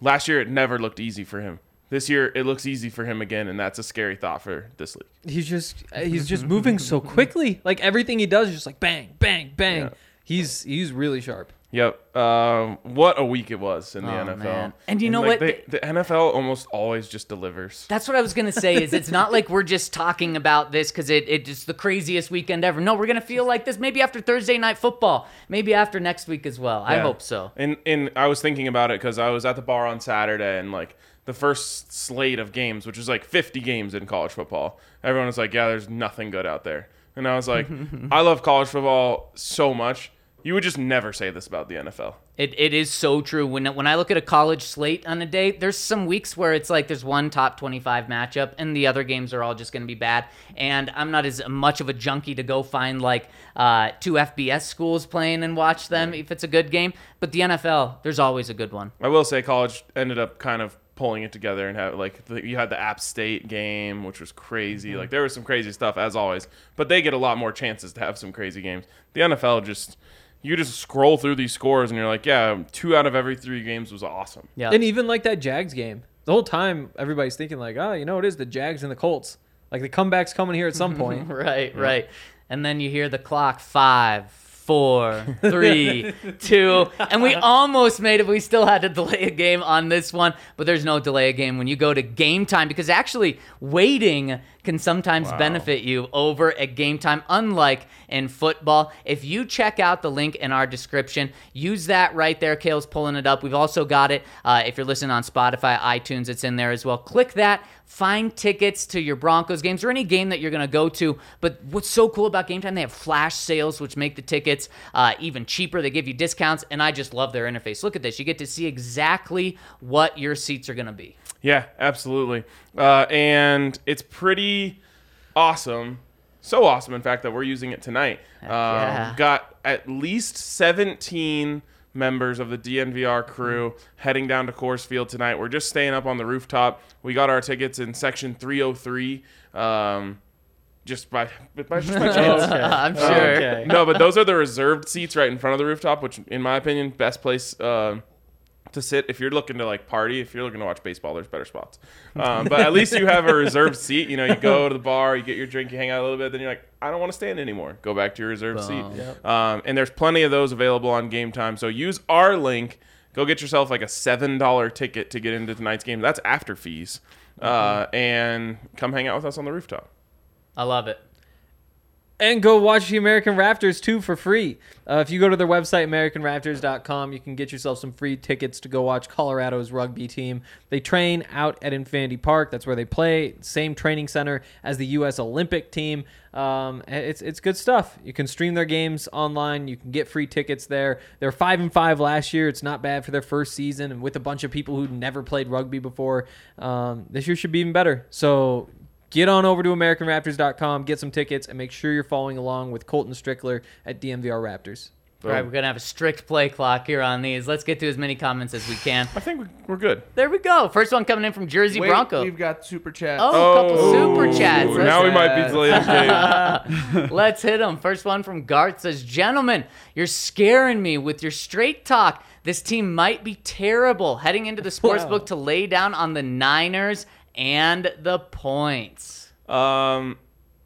Last year, it never looked easy for him. This year, it looks easy for him again, and that's a scary thought for this league. he's just he's just moving so quickly. Like everything he does is just like bang, bang, bang. Yeah. He's he's really sharp. Yep. Um, what a week it was in the Oh, NFL. man. And you know like, what? they- the NFL almost always just delivers. That's what I was gonna say. Is it's not like we're just talking about this because it it's just the craziest weekend ever. No, we're gonna feel like this maybe after Thursday night football, maybe after next week as well. I hope so. And and I was thinking about it because I was at the bar on Saturday and like the first slate of games, which was like 50 games in college football. Everyone was like, "Yeah, there's nothing good out there," and I was like, [laughs] "I love college football so much." You would just never say this about the NFL. It, it is so true. When when I look at a college slate on a day, there's some weeks where it's like there's one top 25 matchup, and the other games are all just going to be bad. And I'm not as much of a junkie to go find like uh, two FBS schools playing and watch them if it's a good game. But the NFL, there's always a good one. I will say college ended up kind of pulling it together and have like the, you had the App State game, which was crazy. Like there was some crazy stuff as always, but they get a lot more chances to have some crazy games. The NFL just you just scroll through these scores and you're like, yeah, two out of every three games was awesome. Yeah. And even like that Jags game, the whole time everybody's thinking like, oh, you know what it is the Jags and the Colts. Like the comeback's coming here at some [laughs] point. Right, right. And then you hear the clock five, four, [laughs] three, two, and we almost made it. We still had to delay a game on this one, but there's no delay a game when you go to game time because actually waiting can sometimes benefit you over at game time, unlike in football. If you check out the link in our description, use that right there. Kale's pulling it up. We've also got it. Uh, if you're listening on Spotify, iTunes, it's in there as well. Click that. Find tickets to your Broncos games or any game that you're going to go to. But what's so cool about Game Time, they have flash sales, which make the tickets uh, even cheaper. They give you discounts, and I just love their interface. Look at this. You get to see exactly what your seats are going to be. Yeah, absolutely. Uh, and it's pretty awesome. So awesome, in fact, that we're using it tonight. Um, yeah. Got at least 17 members of the DNVR crew heading down to Coors Field tonight. We're just staying up on the rooftop. We got our tickets in section 303. Um, just by, by, just by [laughs] chance. I'm sure. Okay. no, but those are the reserved seats right in front of the rooftop, which, in my opinion, best place uh, to sit if you're looking to like party. If you're looking to watch baseball, there's better spots. Um, but at least you have a reserved seat. You know, you go to the bar, you get your drink, you hang out a little bit, then you're like, I don't want to stand anymore. Go back to your reserved seat. Um, and there's plenty of those available on Game Time. So use our link. Go get yourself like a seven dollar ticket to get into tonight's game. That's after fees. Uh, and come hang out with us on the rooftop. I love it. And go watch the American Raptors too for free. Uh, if you go to their website, AmericanRaptors.com, you can get yourself some free tickets to go watch Colorado's rugby team. They train out at Infinity Park. That's where they play. Same training center as the U.S. Olympic team. Um, it's it's good stuff. You can stream their games online. You can get free tickets there. They're five and five last year. It's not bad for their first season, and with a bunch of people who never played rugby before, um, this year should be even better. So get on over to AmericanRaptors.com, get some tickets, and make sure you're following along with Colton Strickler at DNVR Raptors. All right, we're going to have a strict play clock here on these. Let's get to as many comments as we can. I think we're good. There we go. First one coming in from Jersey Wait, Bronco. we've got super chat. Oh, a couple oh, super chats. Let's, Now we might be delaying the game. [laughs] let's hit them. First one from Gart says, Gentlemen, you're scaring me with your straight talk. This team might be terrible. Heading into the sports book to lay down on the Niners and the points. Um,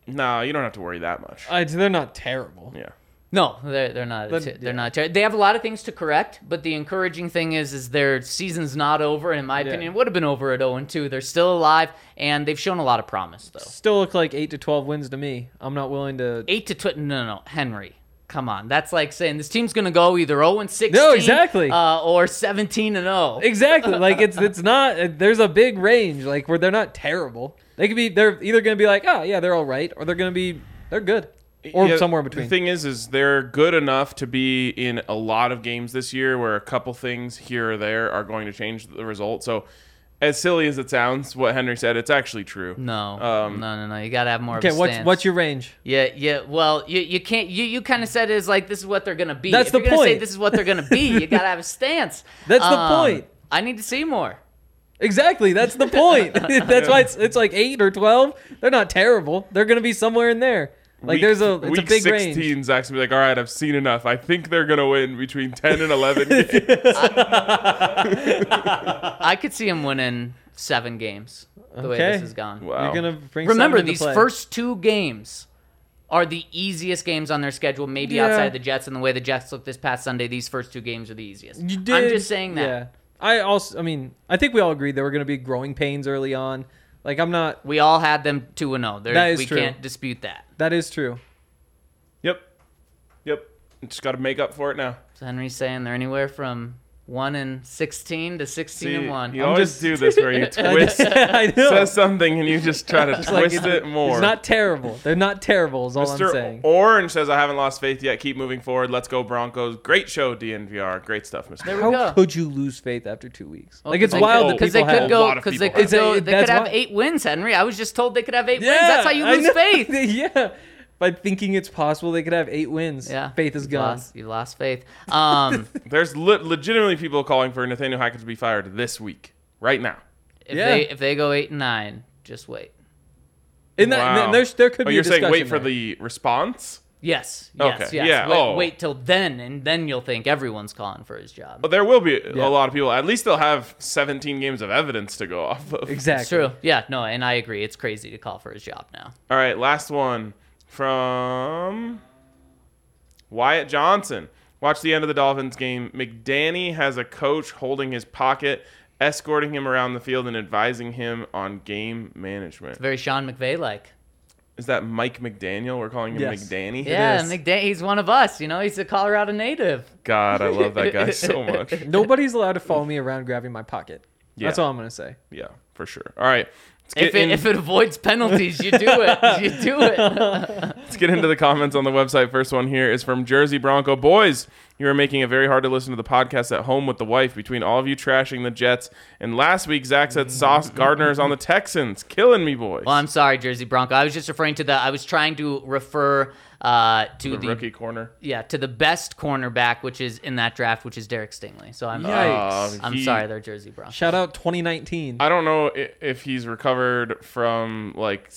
no, you don't have to worry that much. Uh, they're not terrible. Yeah. No, they're, they're not. But- they're yeah. not. ter- They have a lot of things to correct, but the encouraging thing is, is their season's not over. And in my opinion, it would have been over at 0 2. They're still alive, and they've shown a lot of promise, though. Still look like 8 to 12 wins to me. I'm not willing to. Eight to tw- no, no, no, Henry. Come on, that's like saying this team's gonna go either 0 and 16, No, exactly. uh, or 17 and 0. Exactly. Like it's it's [laughs] not. There's a big range. Like where they're not terrible. They could be. They're either going to be like, oh yeah, they're all right, or they're going to be they're good, or Yeah, somewhere in between. The thing is, is they're good enough to be in a lot of games this year, where a couple things here or there are going to change the result. So, as silly as it sounds, what Henry said, it's actually true. No, Um, no, no, no. You gotta have more. okay, of a what's stance. what's your range? Yeah, yeah. Well, you you can't. You, you kind of said it as like this is what they're gonna be. That's if the you're gonna Say point. this is what they're gonna be. You gotta have a stance. [laughs] That's the Um, point. I need to see more. Exactly. That's the [laughs] point. [laughs] that's why it's it's like eight or twelve. They're not terrible. They're going to be somewhere in there. Like Week- there's a it's week a big 16, range. Zach's gonna be like, all right, I've seen enough. I think they're gonna win between 10 and 11 [laughs] games. I could see him winning seven games the way this has gone. Wow. You're gonna bring. Remember, these play. first two games are the easiest games on their schedule, maybe Yeah. outside the Jets. And the way the Jets looked this past Sunday, these first two games are the easiest. You did, I'm just saying that. Yeah. I also. I mean, I think we all agreed there were going to be growing pains early on. Like I'm not. We all had them two and zero. There- That is We true. can't dispute that. That is true. yep. Yep. Just got to make up for it now. So Henry's saying they're anywhere from one and sixteen to sixteen See, and one. you I'm always just- do this where you [laughs] twist, [laughs] I know. says something, and you just try to [laughs] It's like, twist it's- it more. It's not terrible. They're not terrible. Is all I'm Mr. saying. Orange says, I haven't lost faith yet. Keep moving forward. Let's go, Broncos. Great show, DNVR. Great stuff, Mr. There we How go. could you lose faith after two weeks? Well, like 'cause it's they wild because they could go A lot of because they could have. go they could have eight wins. Henry, I was just told they could have eight wins. That's how you lose faith. yeah, by thinking it's possible they could have eight wins. Yeah, faith is you gone. Lost, you lost faith. Um, [laughs] There's le- legitimately people calling for Nathaniel Hackett to be fired this week, right now. if Yeah. they if they go eight and nine, just wait. And that, Wow. and there's, there could oh, be. you're a saying wait discussion for there. the response? Yes. Okay, Yes. Yes. yeah, Wait, oh. wait till then, and then you'll think everyone's calling for his job. But there will be Yeah. a lot of people. At least they'll have 17 games of evidence to go off of. exactly. It's true. Yeah. No, and I agree. It's crazy to call for his job now. All right, last one from Wyatt Johnson. Watch the end of the Dolphins game. McDanny has a coach holding his pocket, escorting him around the field, and advising him on game management. Very Sean McVay like. Is that Mike McDaniel? We're calling him Yes. McDanny? Yeah, is. McDay. He's one of us. You know, he's a Colorado native. God, I love that guy so [laughs] much. Nobody's allowed to follow me around grabbing my pocket. That's all I'm gonna say. Yeah, for sure. All right. If it, in- if it avoids penalties, you do it. [laughs] You do it. let's get into the comments on the website. First one here is from Jersey Bronco. Boys, you are making it very hard to listen to the podcast at home with the wife between all of you trashing the Jets. And last week, Zach said Sauce Gardner is on the Texans. Killing me, boys. Well, I'm sorry, Jersey Bronco. I was just referring to the. I was trying to refer uh, to the the, rookie corner. yeah to the best cornerback, which is in that draft, which is Derek Stingley. So I'm Yikes. I'm he- sorry, they're Jersey Bronco. Shout out 2019. I don't know if he's recovered from like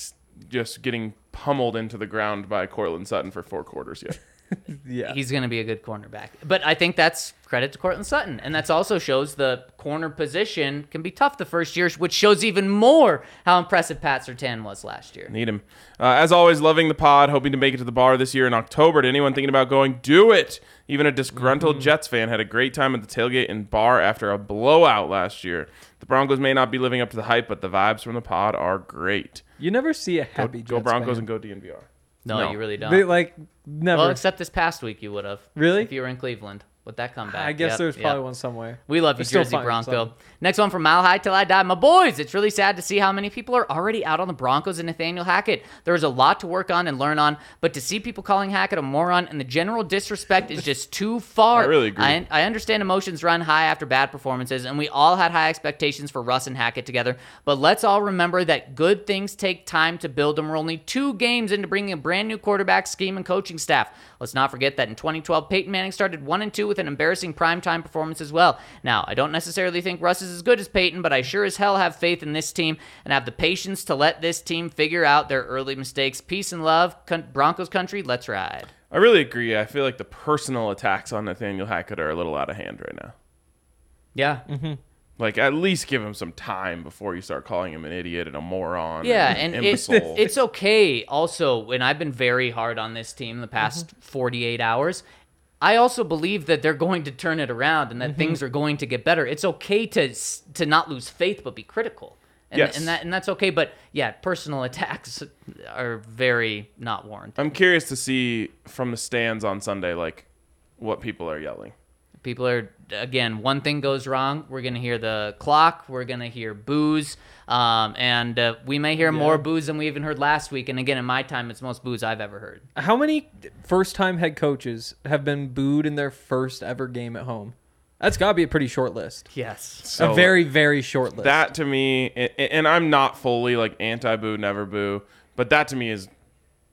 just getting pummeled into the ground by Courtland Sutton for four quarters yet. [laughs] yeah. He's going to be a good cornerback, but I think that's credit to Courtland Sutton, and that's also shows the corner position can be tough the first year, which shows even more how impressive Pat Surtain was last year. Need him. Uh, as always, loving the pod, hoping to make it to the bar this year in October. To anyone thinking about going, do it. Even a disgruntled Jets fan had a great time at the tailgate and bar after a blowout last year. The Broncos may not be living up to the hype, but the vibes from the pod are great. You never see a happy go Jets Broncos fan. and go DNVR. No, No. you really don't. They like never. well, except this past week, you would have. Really? If you were in Cleveland with that comeback. I guess Yep, there's yep. probably one somewhere. We love you, still Jersey fine, Bronco. so- Next one from Mile High Till I Die. My boys, it's really sad to see how many people are already out on the Broncos and Nathaniel Hackett. There's a lot to work on and learn on, but to see people calling Hackett a moron and the general disrespect is just too [laughs] far. I really agree. I, I understand emotions run high after bad performances, and we all had high expectations for Russ and Hackett together, but let's all remember that good things take time to build, and we're only two games into bringing a brand new quarterback scheme and coaching staff. Let's not forget that in 2012, Peyton Manning started 1 and 2 with an embarrassing primetime performance as well. Now, I don't necessarily think Russ is as good as Peyton, but I sure as hell have faith in this team and have the patience to let this team figure out their early mistakes. Peace and love, Con- Broncos country, let's ride. I really agree. I feel like the personal attacks on Nathaniel Hackett are a little out of hand right now. Yeah. Mm-hmm. Like, at least give him some time before you start calling him an idiot and a moron. Yeah, and, and it, imbecile. it's okay also, and I've been very hard on this team the past 48 hours. I also believe that they're going to turn it around and that mm-hmm. things are going to get better. It's okay to to not lose faith but be critical. And, Yes. and that and that's okay. But yeah, personal [laughs] attacks are very not warranted. I'm curious to see from the stands on Sunday, like what people are yelling. People are again. One thing goes wrong, we're gonna hear the clock. We're gonna hear booze, um, and uh, we may hear more booze than we even heard last week. And again, in my time, it's most booze I've ever heard. How many first-time head coaches have been booed in their first ever game at home? That's got to be a pretty short list. Yes. So a very, very short list. that to me, and, and I'm not fully like anti-boo, never boo, but that to me is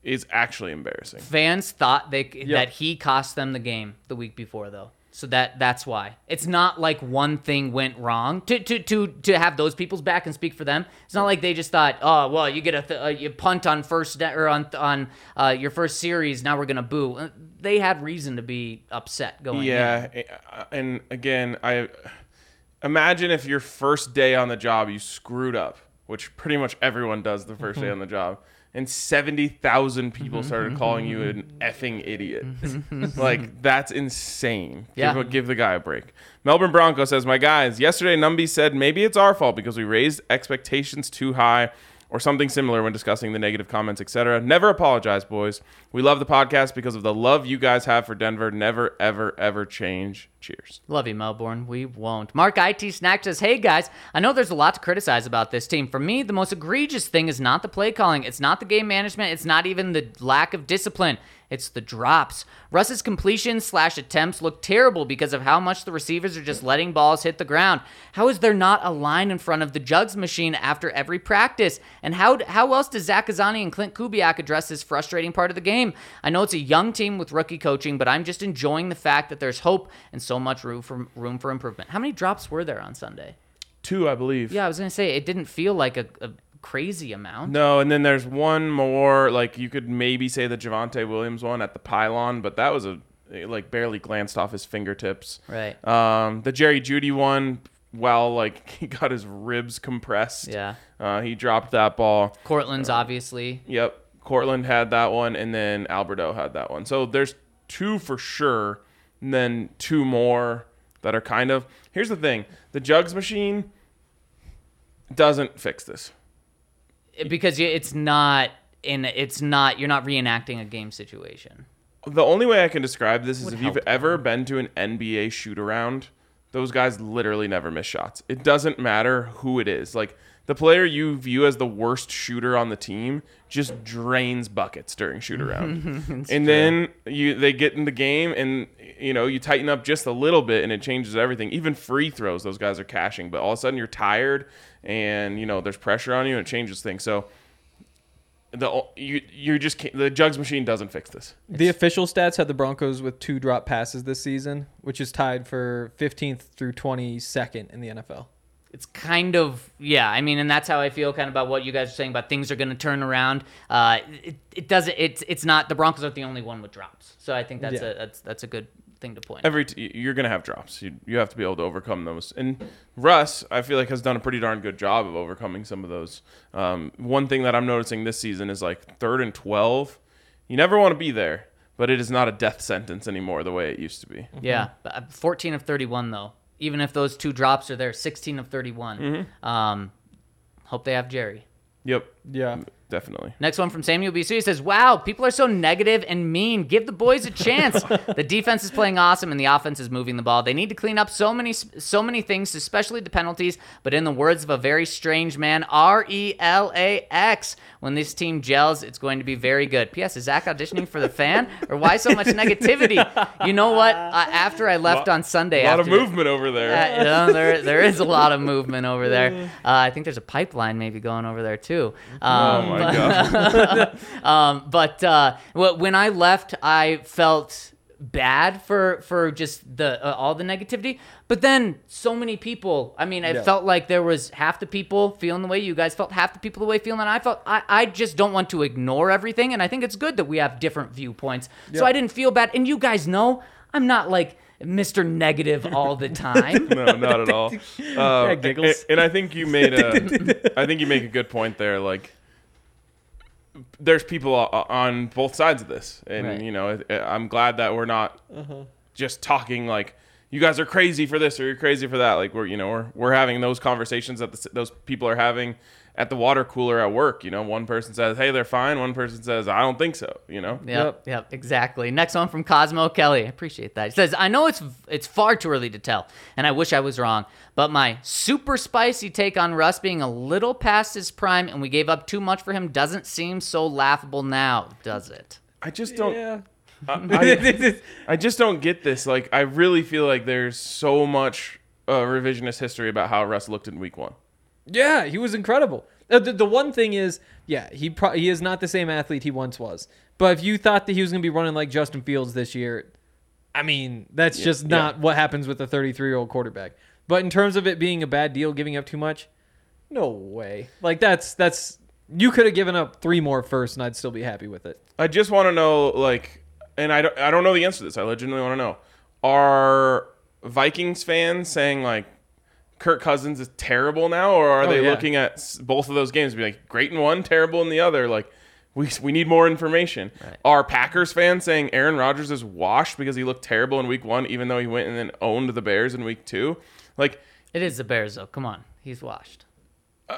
is actually embarrassing. Fans thought they that he cost them the game the week before, though. So that that's why it's not like one thing went wrong. To to to to have those people's back and speak for them. It's not like they just thought, oh well, you get a th- uh, you punt on first da- or on on uh, your first series. Now we're gonna boo. Uh, They had reason to be upset going. in. Yeah, uh, and again, I imagine if your first day on the job you screwed up, which pretty much everyone does the 1st day on the job, and seventy thousand people mm-hmm. started calling you an mm-hmm. effing idiot. Mm-hmm. like that's insane. Yeah. Give, give the guy a break. Melbourne Bronco says, "My guys, yesterday Numby said maybe it's our fault because we raised expectations too high." Or something similar when discussing the negative comments, etc. Never apologize, boys. We love the podcast because of the love you guys have for Denver. Never, ever, ever change. Cheers. Love you, Melbourne. We won't. Mark IT Snack says, Hey guys, I know there's a lot to criticize about this team. For me, the most egregious thing is not the play calling, it's not the game management, it's not even the lack of discipline. It's the drops. Russ's completion slash attempts look terrible because of how much the receivers are just letting balls hit the ground. How is there not a line in front of the jugs machine after every practice? And how how else does Zach Azzanni and Klint Kubiak address this frustrating part of the game? I know it's a young team with rookie coaching, but I'm just enjoying the fact that there's hope and so much room for room for improvement. How many drops were there on Sunday? Two, I believe. Yeah, I was gonna say it didn't feel like a, a crazy amount. No, and then there's one more. Like you could maybe say the Javonte Williams one at the pylon, but that was a it, like barely glanced off his fingertips. Right. Um, the Jerry Jeudy one, well, like [laughs] he got his ribs compressed. Yeah. Uh, he dropped that ball. Courtland's obviously. Yep. Courtland had that one, and then Alberto had that one. So there's two for sure, and then two more that are kind of. Here's the thing: the jugs machine doesn't fix this. Because it's not in it's not you're not reenacting a game situation. The only way I can describe this is Would if you've help. ever been to an NBA shoot around, those guys literally never miss shots. It doesn't matter who it is. Like the player you view as the worst shooter on the team just drains buckets during shoot around. [laughs] and then you they get in the game and you know, you tighten up just a little bit and it changes everything. Even free throws those guys are cashing, but all of a sudden you're tired and you know, there's pressure on you and it changes things. So the you you just can't, the jugs machine doesn't fix this. The official stats had the Broncos with two drop passes this season, which is tied for 15th through 22nd in the NFL. It's kind of yeah. I mean, and that's how I feel kind of about what you guys are saying about things are going to turn around. Uh, it, it doesn't. It's it's not the Broncos aren't the only one with drops. So I think that's Yeah. a that's that's a good thing to point. every t- you're gonna have drops. You you have to be able to overcome those. And Russ, I feel like has done a pretty darn good job of overcoming some of those. Um, one thing that I'm noticing this season is like third and twelve. You never want to be there, but it is not a death sentence anymore the way it used to be. Yeah, but, uh, 14 of 31 though. Even if those two drops are there, 16 of 31. Mm-hmm. Um, hope they have Jerry. Yep, Yeah. Definitely. Next one from Samuel BC He says, "Wow, people are so negative and mean. Give the boys a chance. [laughs] the defense is playing awesome and the offense is moving the ball. They need to clean up so many so many things, especially the penalties. But in the words of a very strange man, R E L A X, when this team gels, it's going to be very good." P.S. Is Zach auditioning for the fan, or why so much negativity? You know what? Uh, after I left on Sunday, A lot of movement over there. uh, you know, there, there is a lot of movement over there. [laughs] Uh, I think there's a pipeline maybe going over there too. oh My [laughs] um, but uh, when I left, I felt bad for for just the uh, all the negativity. But then so many people. I mean, it Yeah. felt like there was half the people feeling the way you guys felt, half the people the way feeling I felt. I, I just don't want to ignore everything, and I think it's good that we have different viewpoints. So I didn't feel bad, and you guys know I'm not like. Mr. Negative all the [laughs] time. no, not at all. [laughs] Uh, giggles. And, and I think you made a, I think you make a good point there. Like, there's people on both sides of this, and Right. you know, I- I'm glad that we're not Uh-huh. just talking like, you guys are crazy for this or you're crazy for that. Like we're you know we're we're having those conversations that the, those people are having at the water cooler at work. You know, one person says, "Hey, they're fine." One person says, "I don't think so." You know. Yep, yep, exactly. Next one from Cosmo Kelly. I appreciate that. He says, "I know it's it's far too early to tell, and I wish I was wrong, but my super spicy take on Russ being a little past his prime and we gave up too much for him doesn't seem so laughable now, does it?" I just don't. Yeah. I, I [laughs] just don't get this. Like, I really feel like there's so much uh, revisionist history about how Russ looked in Week One. Yeah, he was incredible. Uh, the, the one thing is, yeah, he pro- he is not the same athlete he once was. But if you thought that he was going to be running like Justin Fields this year, I mean, that's just not what happens with a 33 year old quarterback. But in terms of it being a bad deal, giving up too much, no way. Like that's that's you could have given up three more first, and I'd still be happy with it. I just want to know, like, and I don't, I don't know the answer to this. I legitimately want to know: Are Vikings fans saying like Kirk Cousins is terrible now, or are Oh, they yeah. looking at both of those games and be like great in one, terrible in the other? Like, we we need more information. Are Packers fans saying Aaron Rodgers is washed because he looked terrible in Week One, even though he went and then owned the Bears in Week Two? Like, It is the Bears, though. Come on, he's washed. [laughs]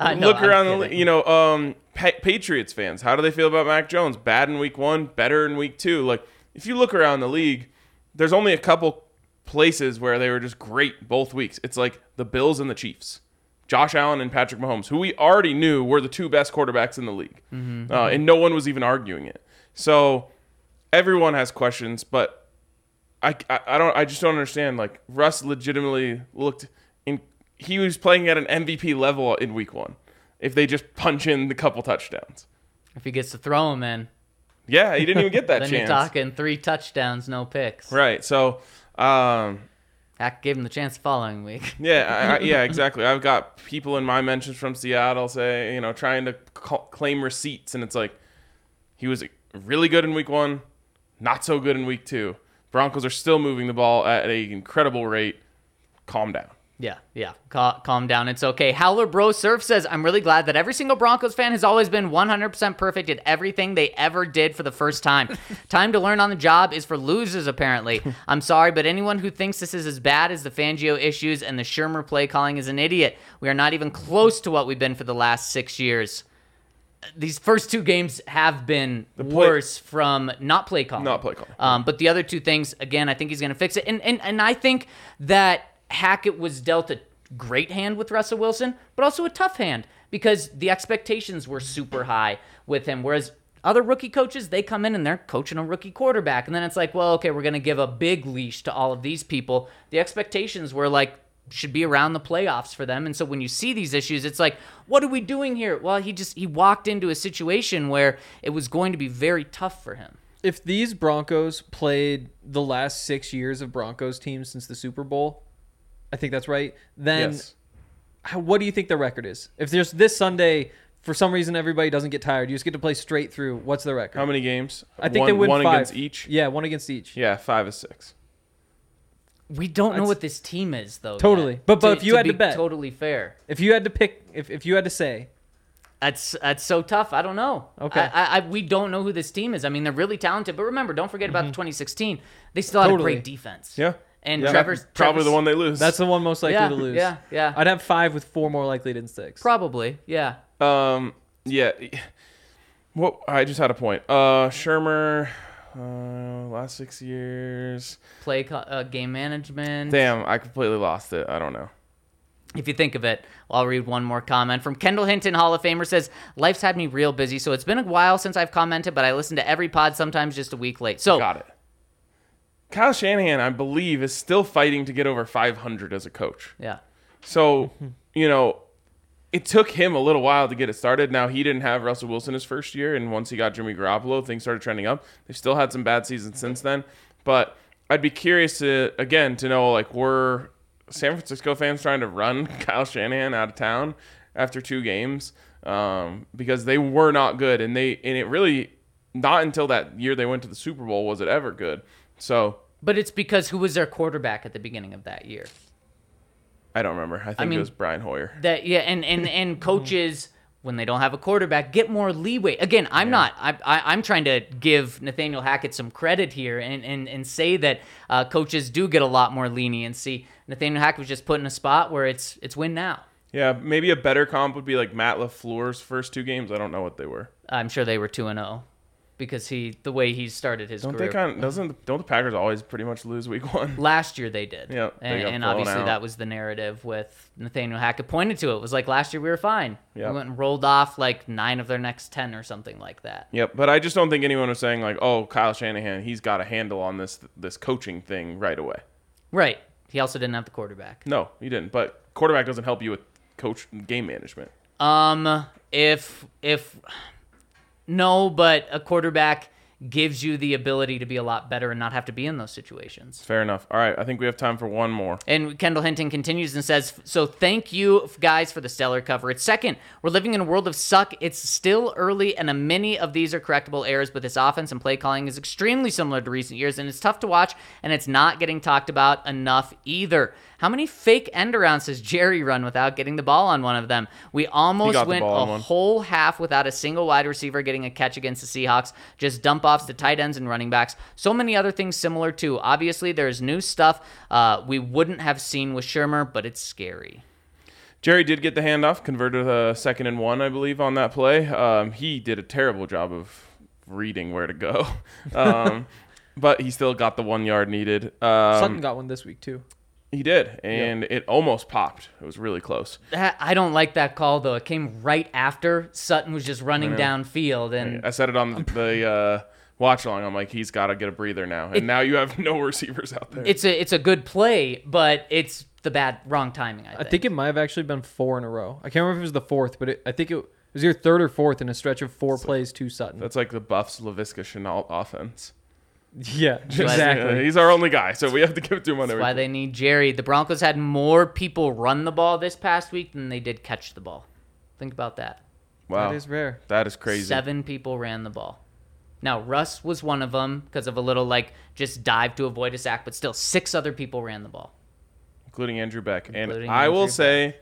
I know, look I'm around the kidding. you know um pa- patriots fans how do they feel about mac jones bad in week one better in week two like if you look around the league there's only a couple places where they were just great both weeks it's like the bills and the chiefs josh allen and patrick mahomes who we already knew were the two best quarterbacks in the league uh, and no one was even arguing it so everyone has questions but I, I, I don't I just don't understand. Like Russ legitimately looked in he was playing at an MVP level in week one. If they just punch in the couple touchdowns. If he gets to throw him in, Yeah, he didn't even get [laughs] that then you're chance. talking three touchdowns, no picks. Right. So um Hack gave him the chance the following week. [laughs] yeah, I, I, yeah, exactly. I've got people in my mentions from Seattle say, you know, trying to ca- claim receipts, and it's like he was really good in week one, not so good in week two. Broncos are still moving the ball at an incredible rate. Calm down. Yeah, yeah. Cal- calm down. It's okay. Howler Bro Surf says, I'm really glad that every single Broncos fan has always been 100% perfect at everything they ever did for the first time. [laughs] time to learn on the job is for losers, apparently. I'm sorry, but anyone who thinks this is as bad as the Fangio issues and the Shurmur play calling is an idiot. We are not even close to what we've been for the last six years. These first two games have been play- worse from not play calling. Not play calling. Um, but the other two things, again, I think he's going to fix it. And, and and I think that Hackett was dealt a great hand with Russell Wilson, but also a tough hand because the expectations were super high with him. Whereas other rookie coaches, they come in and they're coaching a rookie quarterback. And then it's like, well, okay, we're going to give a big leash to all of these people. The expectations were like, should be around the playoffs for them. And so when you see these issues, it's like, what are we doing here? Well, he just he walked into a situation where it was going to be very tough for him. If these Broncos played the last six years of Broncos teams since the Super Bowl, I think that's right. Then Yes. how, what do you think the record is? If there's this Sunday, for some reason everybody doesn't get tired, you just get to play straight through. What's the record? How many games? I think one, they win one five. against each. Yeah, one against each. Yeah, five is six. We don't know That's- what this team is, though. Totally. yet. But- but if you had be to bet- totally fair, If you had to pick, if, if you had to say, that's that's so tough. I don't know. Okay. I, I, I we don't know who this team is. I mean, they're really talented, but remember, don't forget about the 2016. They still had Mm-hmm. Totally. a great defense. Yeah. And Yeah. Trevor's probably Trevor's- the one they lose. that's the one most likely Yeah, to lose. yeah, yeah. I'd have five with four more likely than six. Probably, yeah. Um, yeah. What I just had a point. Uh, Shurmur, uh, last six years. Play co- uh, game management. Damn, I completely lost it. I don't know. If you think of it, I'll read one more comment from Kendall Hinton, Hall of Famer says, "Life's had me real busy, so it's been a while since I've commented, but I listen to every pod, sometimes just a week late." So Got it. Kyle Shanahan, I believe, is still fighting to get over 500 as a coach. yeah, So, you know, it took him a little while to get it started. Now he didn't have Russell Wilson his first year, and once he got Jimmy Garoppolo, things started trending up. They've still had some bad seasons since then, but I'd be curious to again to know like were San Francisco fans trying to run [laughs] Kyle Shanahan out of town after two games um, because they were not good, and they and it really not until that year they went to the Super Bowl was it ever good. So but it's because who was their quarterback at the beginning of that year? I don't remember. I think mean- it was Brian Hoyer. That yeah, and and and [laughs] coaches when they don't have a quarterback, get more leeway. Again, I'm not. I, I, I'm trying to give Nathaniel Hackett some credit here and and, and say that uh, coaches do get a lot more leniency. Nathaniel Hackett was just put in a spot where it's it's win now. Yeah, maybe a better comp would be like Matt LaFleur's first two games. I don't know what they were. I'm sure they were two and zero because he the way he started his Don't career. they kind of doesn't don't the Packers always pretty much lose week [laughs] one? Last year they did. Yeah, and, and obviously out. that was the narrative with Nathaniel Hackett pointed to it. It was like last year we were fine. Yeah. We went and rolled off like nine of their next ten or something like that. Yep, but I just don't think anyone was saying like, "Oh, Kyle Shanahan, he's got a handle on this this coaching thing right away." Right. He also didn't have the quarterback. No, he didn't. But quarterback doesn't help you with coach game management. Um, if if no, but a quarterback gives you the ability to be a lot better and not have to be in those situations. Fair enough. All right, I think we have time for one more. And Kendall Hinton continues and says, So thank you guys for the stellar coverage. Second, we're living in a world of suck. It's still early, and a many of these are correctable errors, but this offense and play calling is extremely similar to recent years, and it's tough to watch, and it's not getting talked about enough either. How many fake end arounds does Jerry run without getting the ball on one of them? We almost went ball on a whole half without a single wide receiver getting a catch against the Seahawks, just dump offs to tight ends and running backs. So many other things similar too. Obviously, there's new stuff uh, we wouldn't have seen with Shurmur, but it's scary. Jerry did get the handoff, converted a second and one, I believe, on that play. Um, he did a terrible job of reading where to go, [laughs] um, but he still got the one yard needed. Um, Sutton got one this week too. He did, and it almost popped. It was really close. That, I don't like that call though. It came right after Sutton was just running downfield, and I said it on the uh, watch along. I'm like, he's got to get a breather now, and now you have [laughs] no receivers out there. it's a it's a good play, but it's the bad wrong timing. I I think. think it might have actually been four in a row. I can't remember if it was the fourth, but it, I think it was your third or fourth in a stretch of four plays to Sutton. That's like the Buffs Laviska Shenault offense. [laughs] yeah, Yeah, exactly. he's our only guy, so we have to give it to him on That's why they need Jerry. The Broncos had more people run the ball this past week than they did catch the ball. Think about that. Wow, That is rare. that is crazy. Seven people ran the ball. Now Russ was one of them because of a little like just dive to avoid a sack, but still six other people ran the ball. including Andrew Beck. And Including I will Andrew say,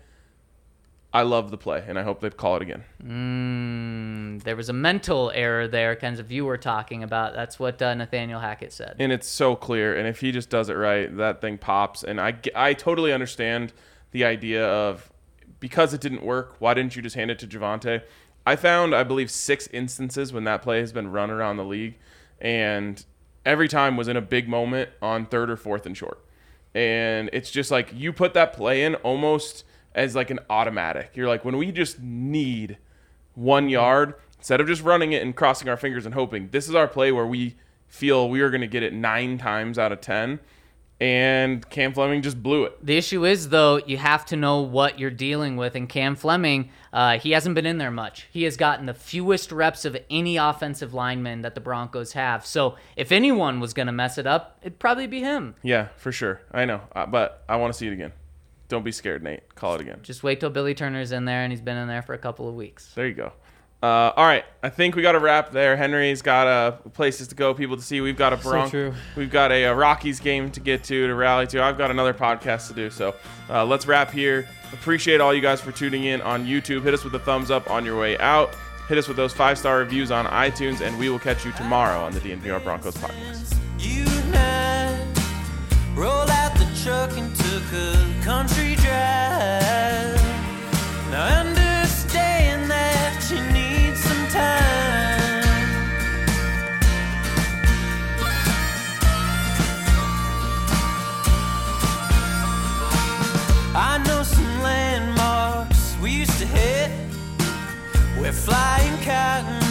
I love the play, and I hope they call it again. Mm, there was a mental error there, kind of you were talking about. That's what uh, Nathaniel Hackett said. And it's so clear. And if he just does it right, that thing pops. And I, I totally understand the idea of because it didn't work, why didn't you just hand it to Javonte? I found, I believe, six instances when that play has been run around the league, and every time was in a big moment on third or fourth and short. And it's just like you put that play in almost as like an automatic. You're like, when we just need one yard, instead of just running it and crossing our fingers and hoping, this is our play where we feel we are going to get it nine times out of 10. And Cam Fleming just blew it. The issue is, though, you have to know what you're dealing with. And Cam Fleming, uh, he hasn't been in there much. He has gotten the fewest reps of any offensive lineman that the Broncos have. So if anyone was going to mess it up, it'd probably be him. Yeah, for sure. I know. Uh, but I want to see it again. Don't be scared, Nate. Call it again. Just wait till Billy Turner's in there, and he's been in there for a couple of weeks. There you go. Uh, all right, I think we got a wrap there. Henry's got uh, places to go, people to see. We've got a Bronc- true. We've got a, uh Rockies game to get to, to rally to. I've got another podcast to do. So uh, let's wrap here. Appreciate all you guys for tuning in on YouTube. Hit us with a thumbs up on your way out. Hit us with those five star reviews on iTunes, and we will catch you tomorrow on the DNVR Broncos podcast. Truck and took a country drive. Now I understand that you need some time. I know some landmarks we used to hit where flying cotton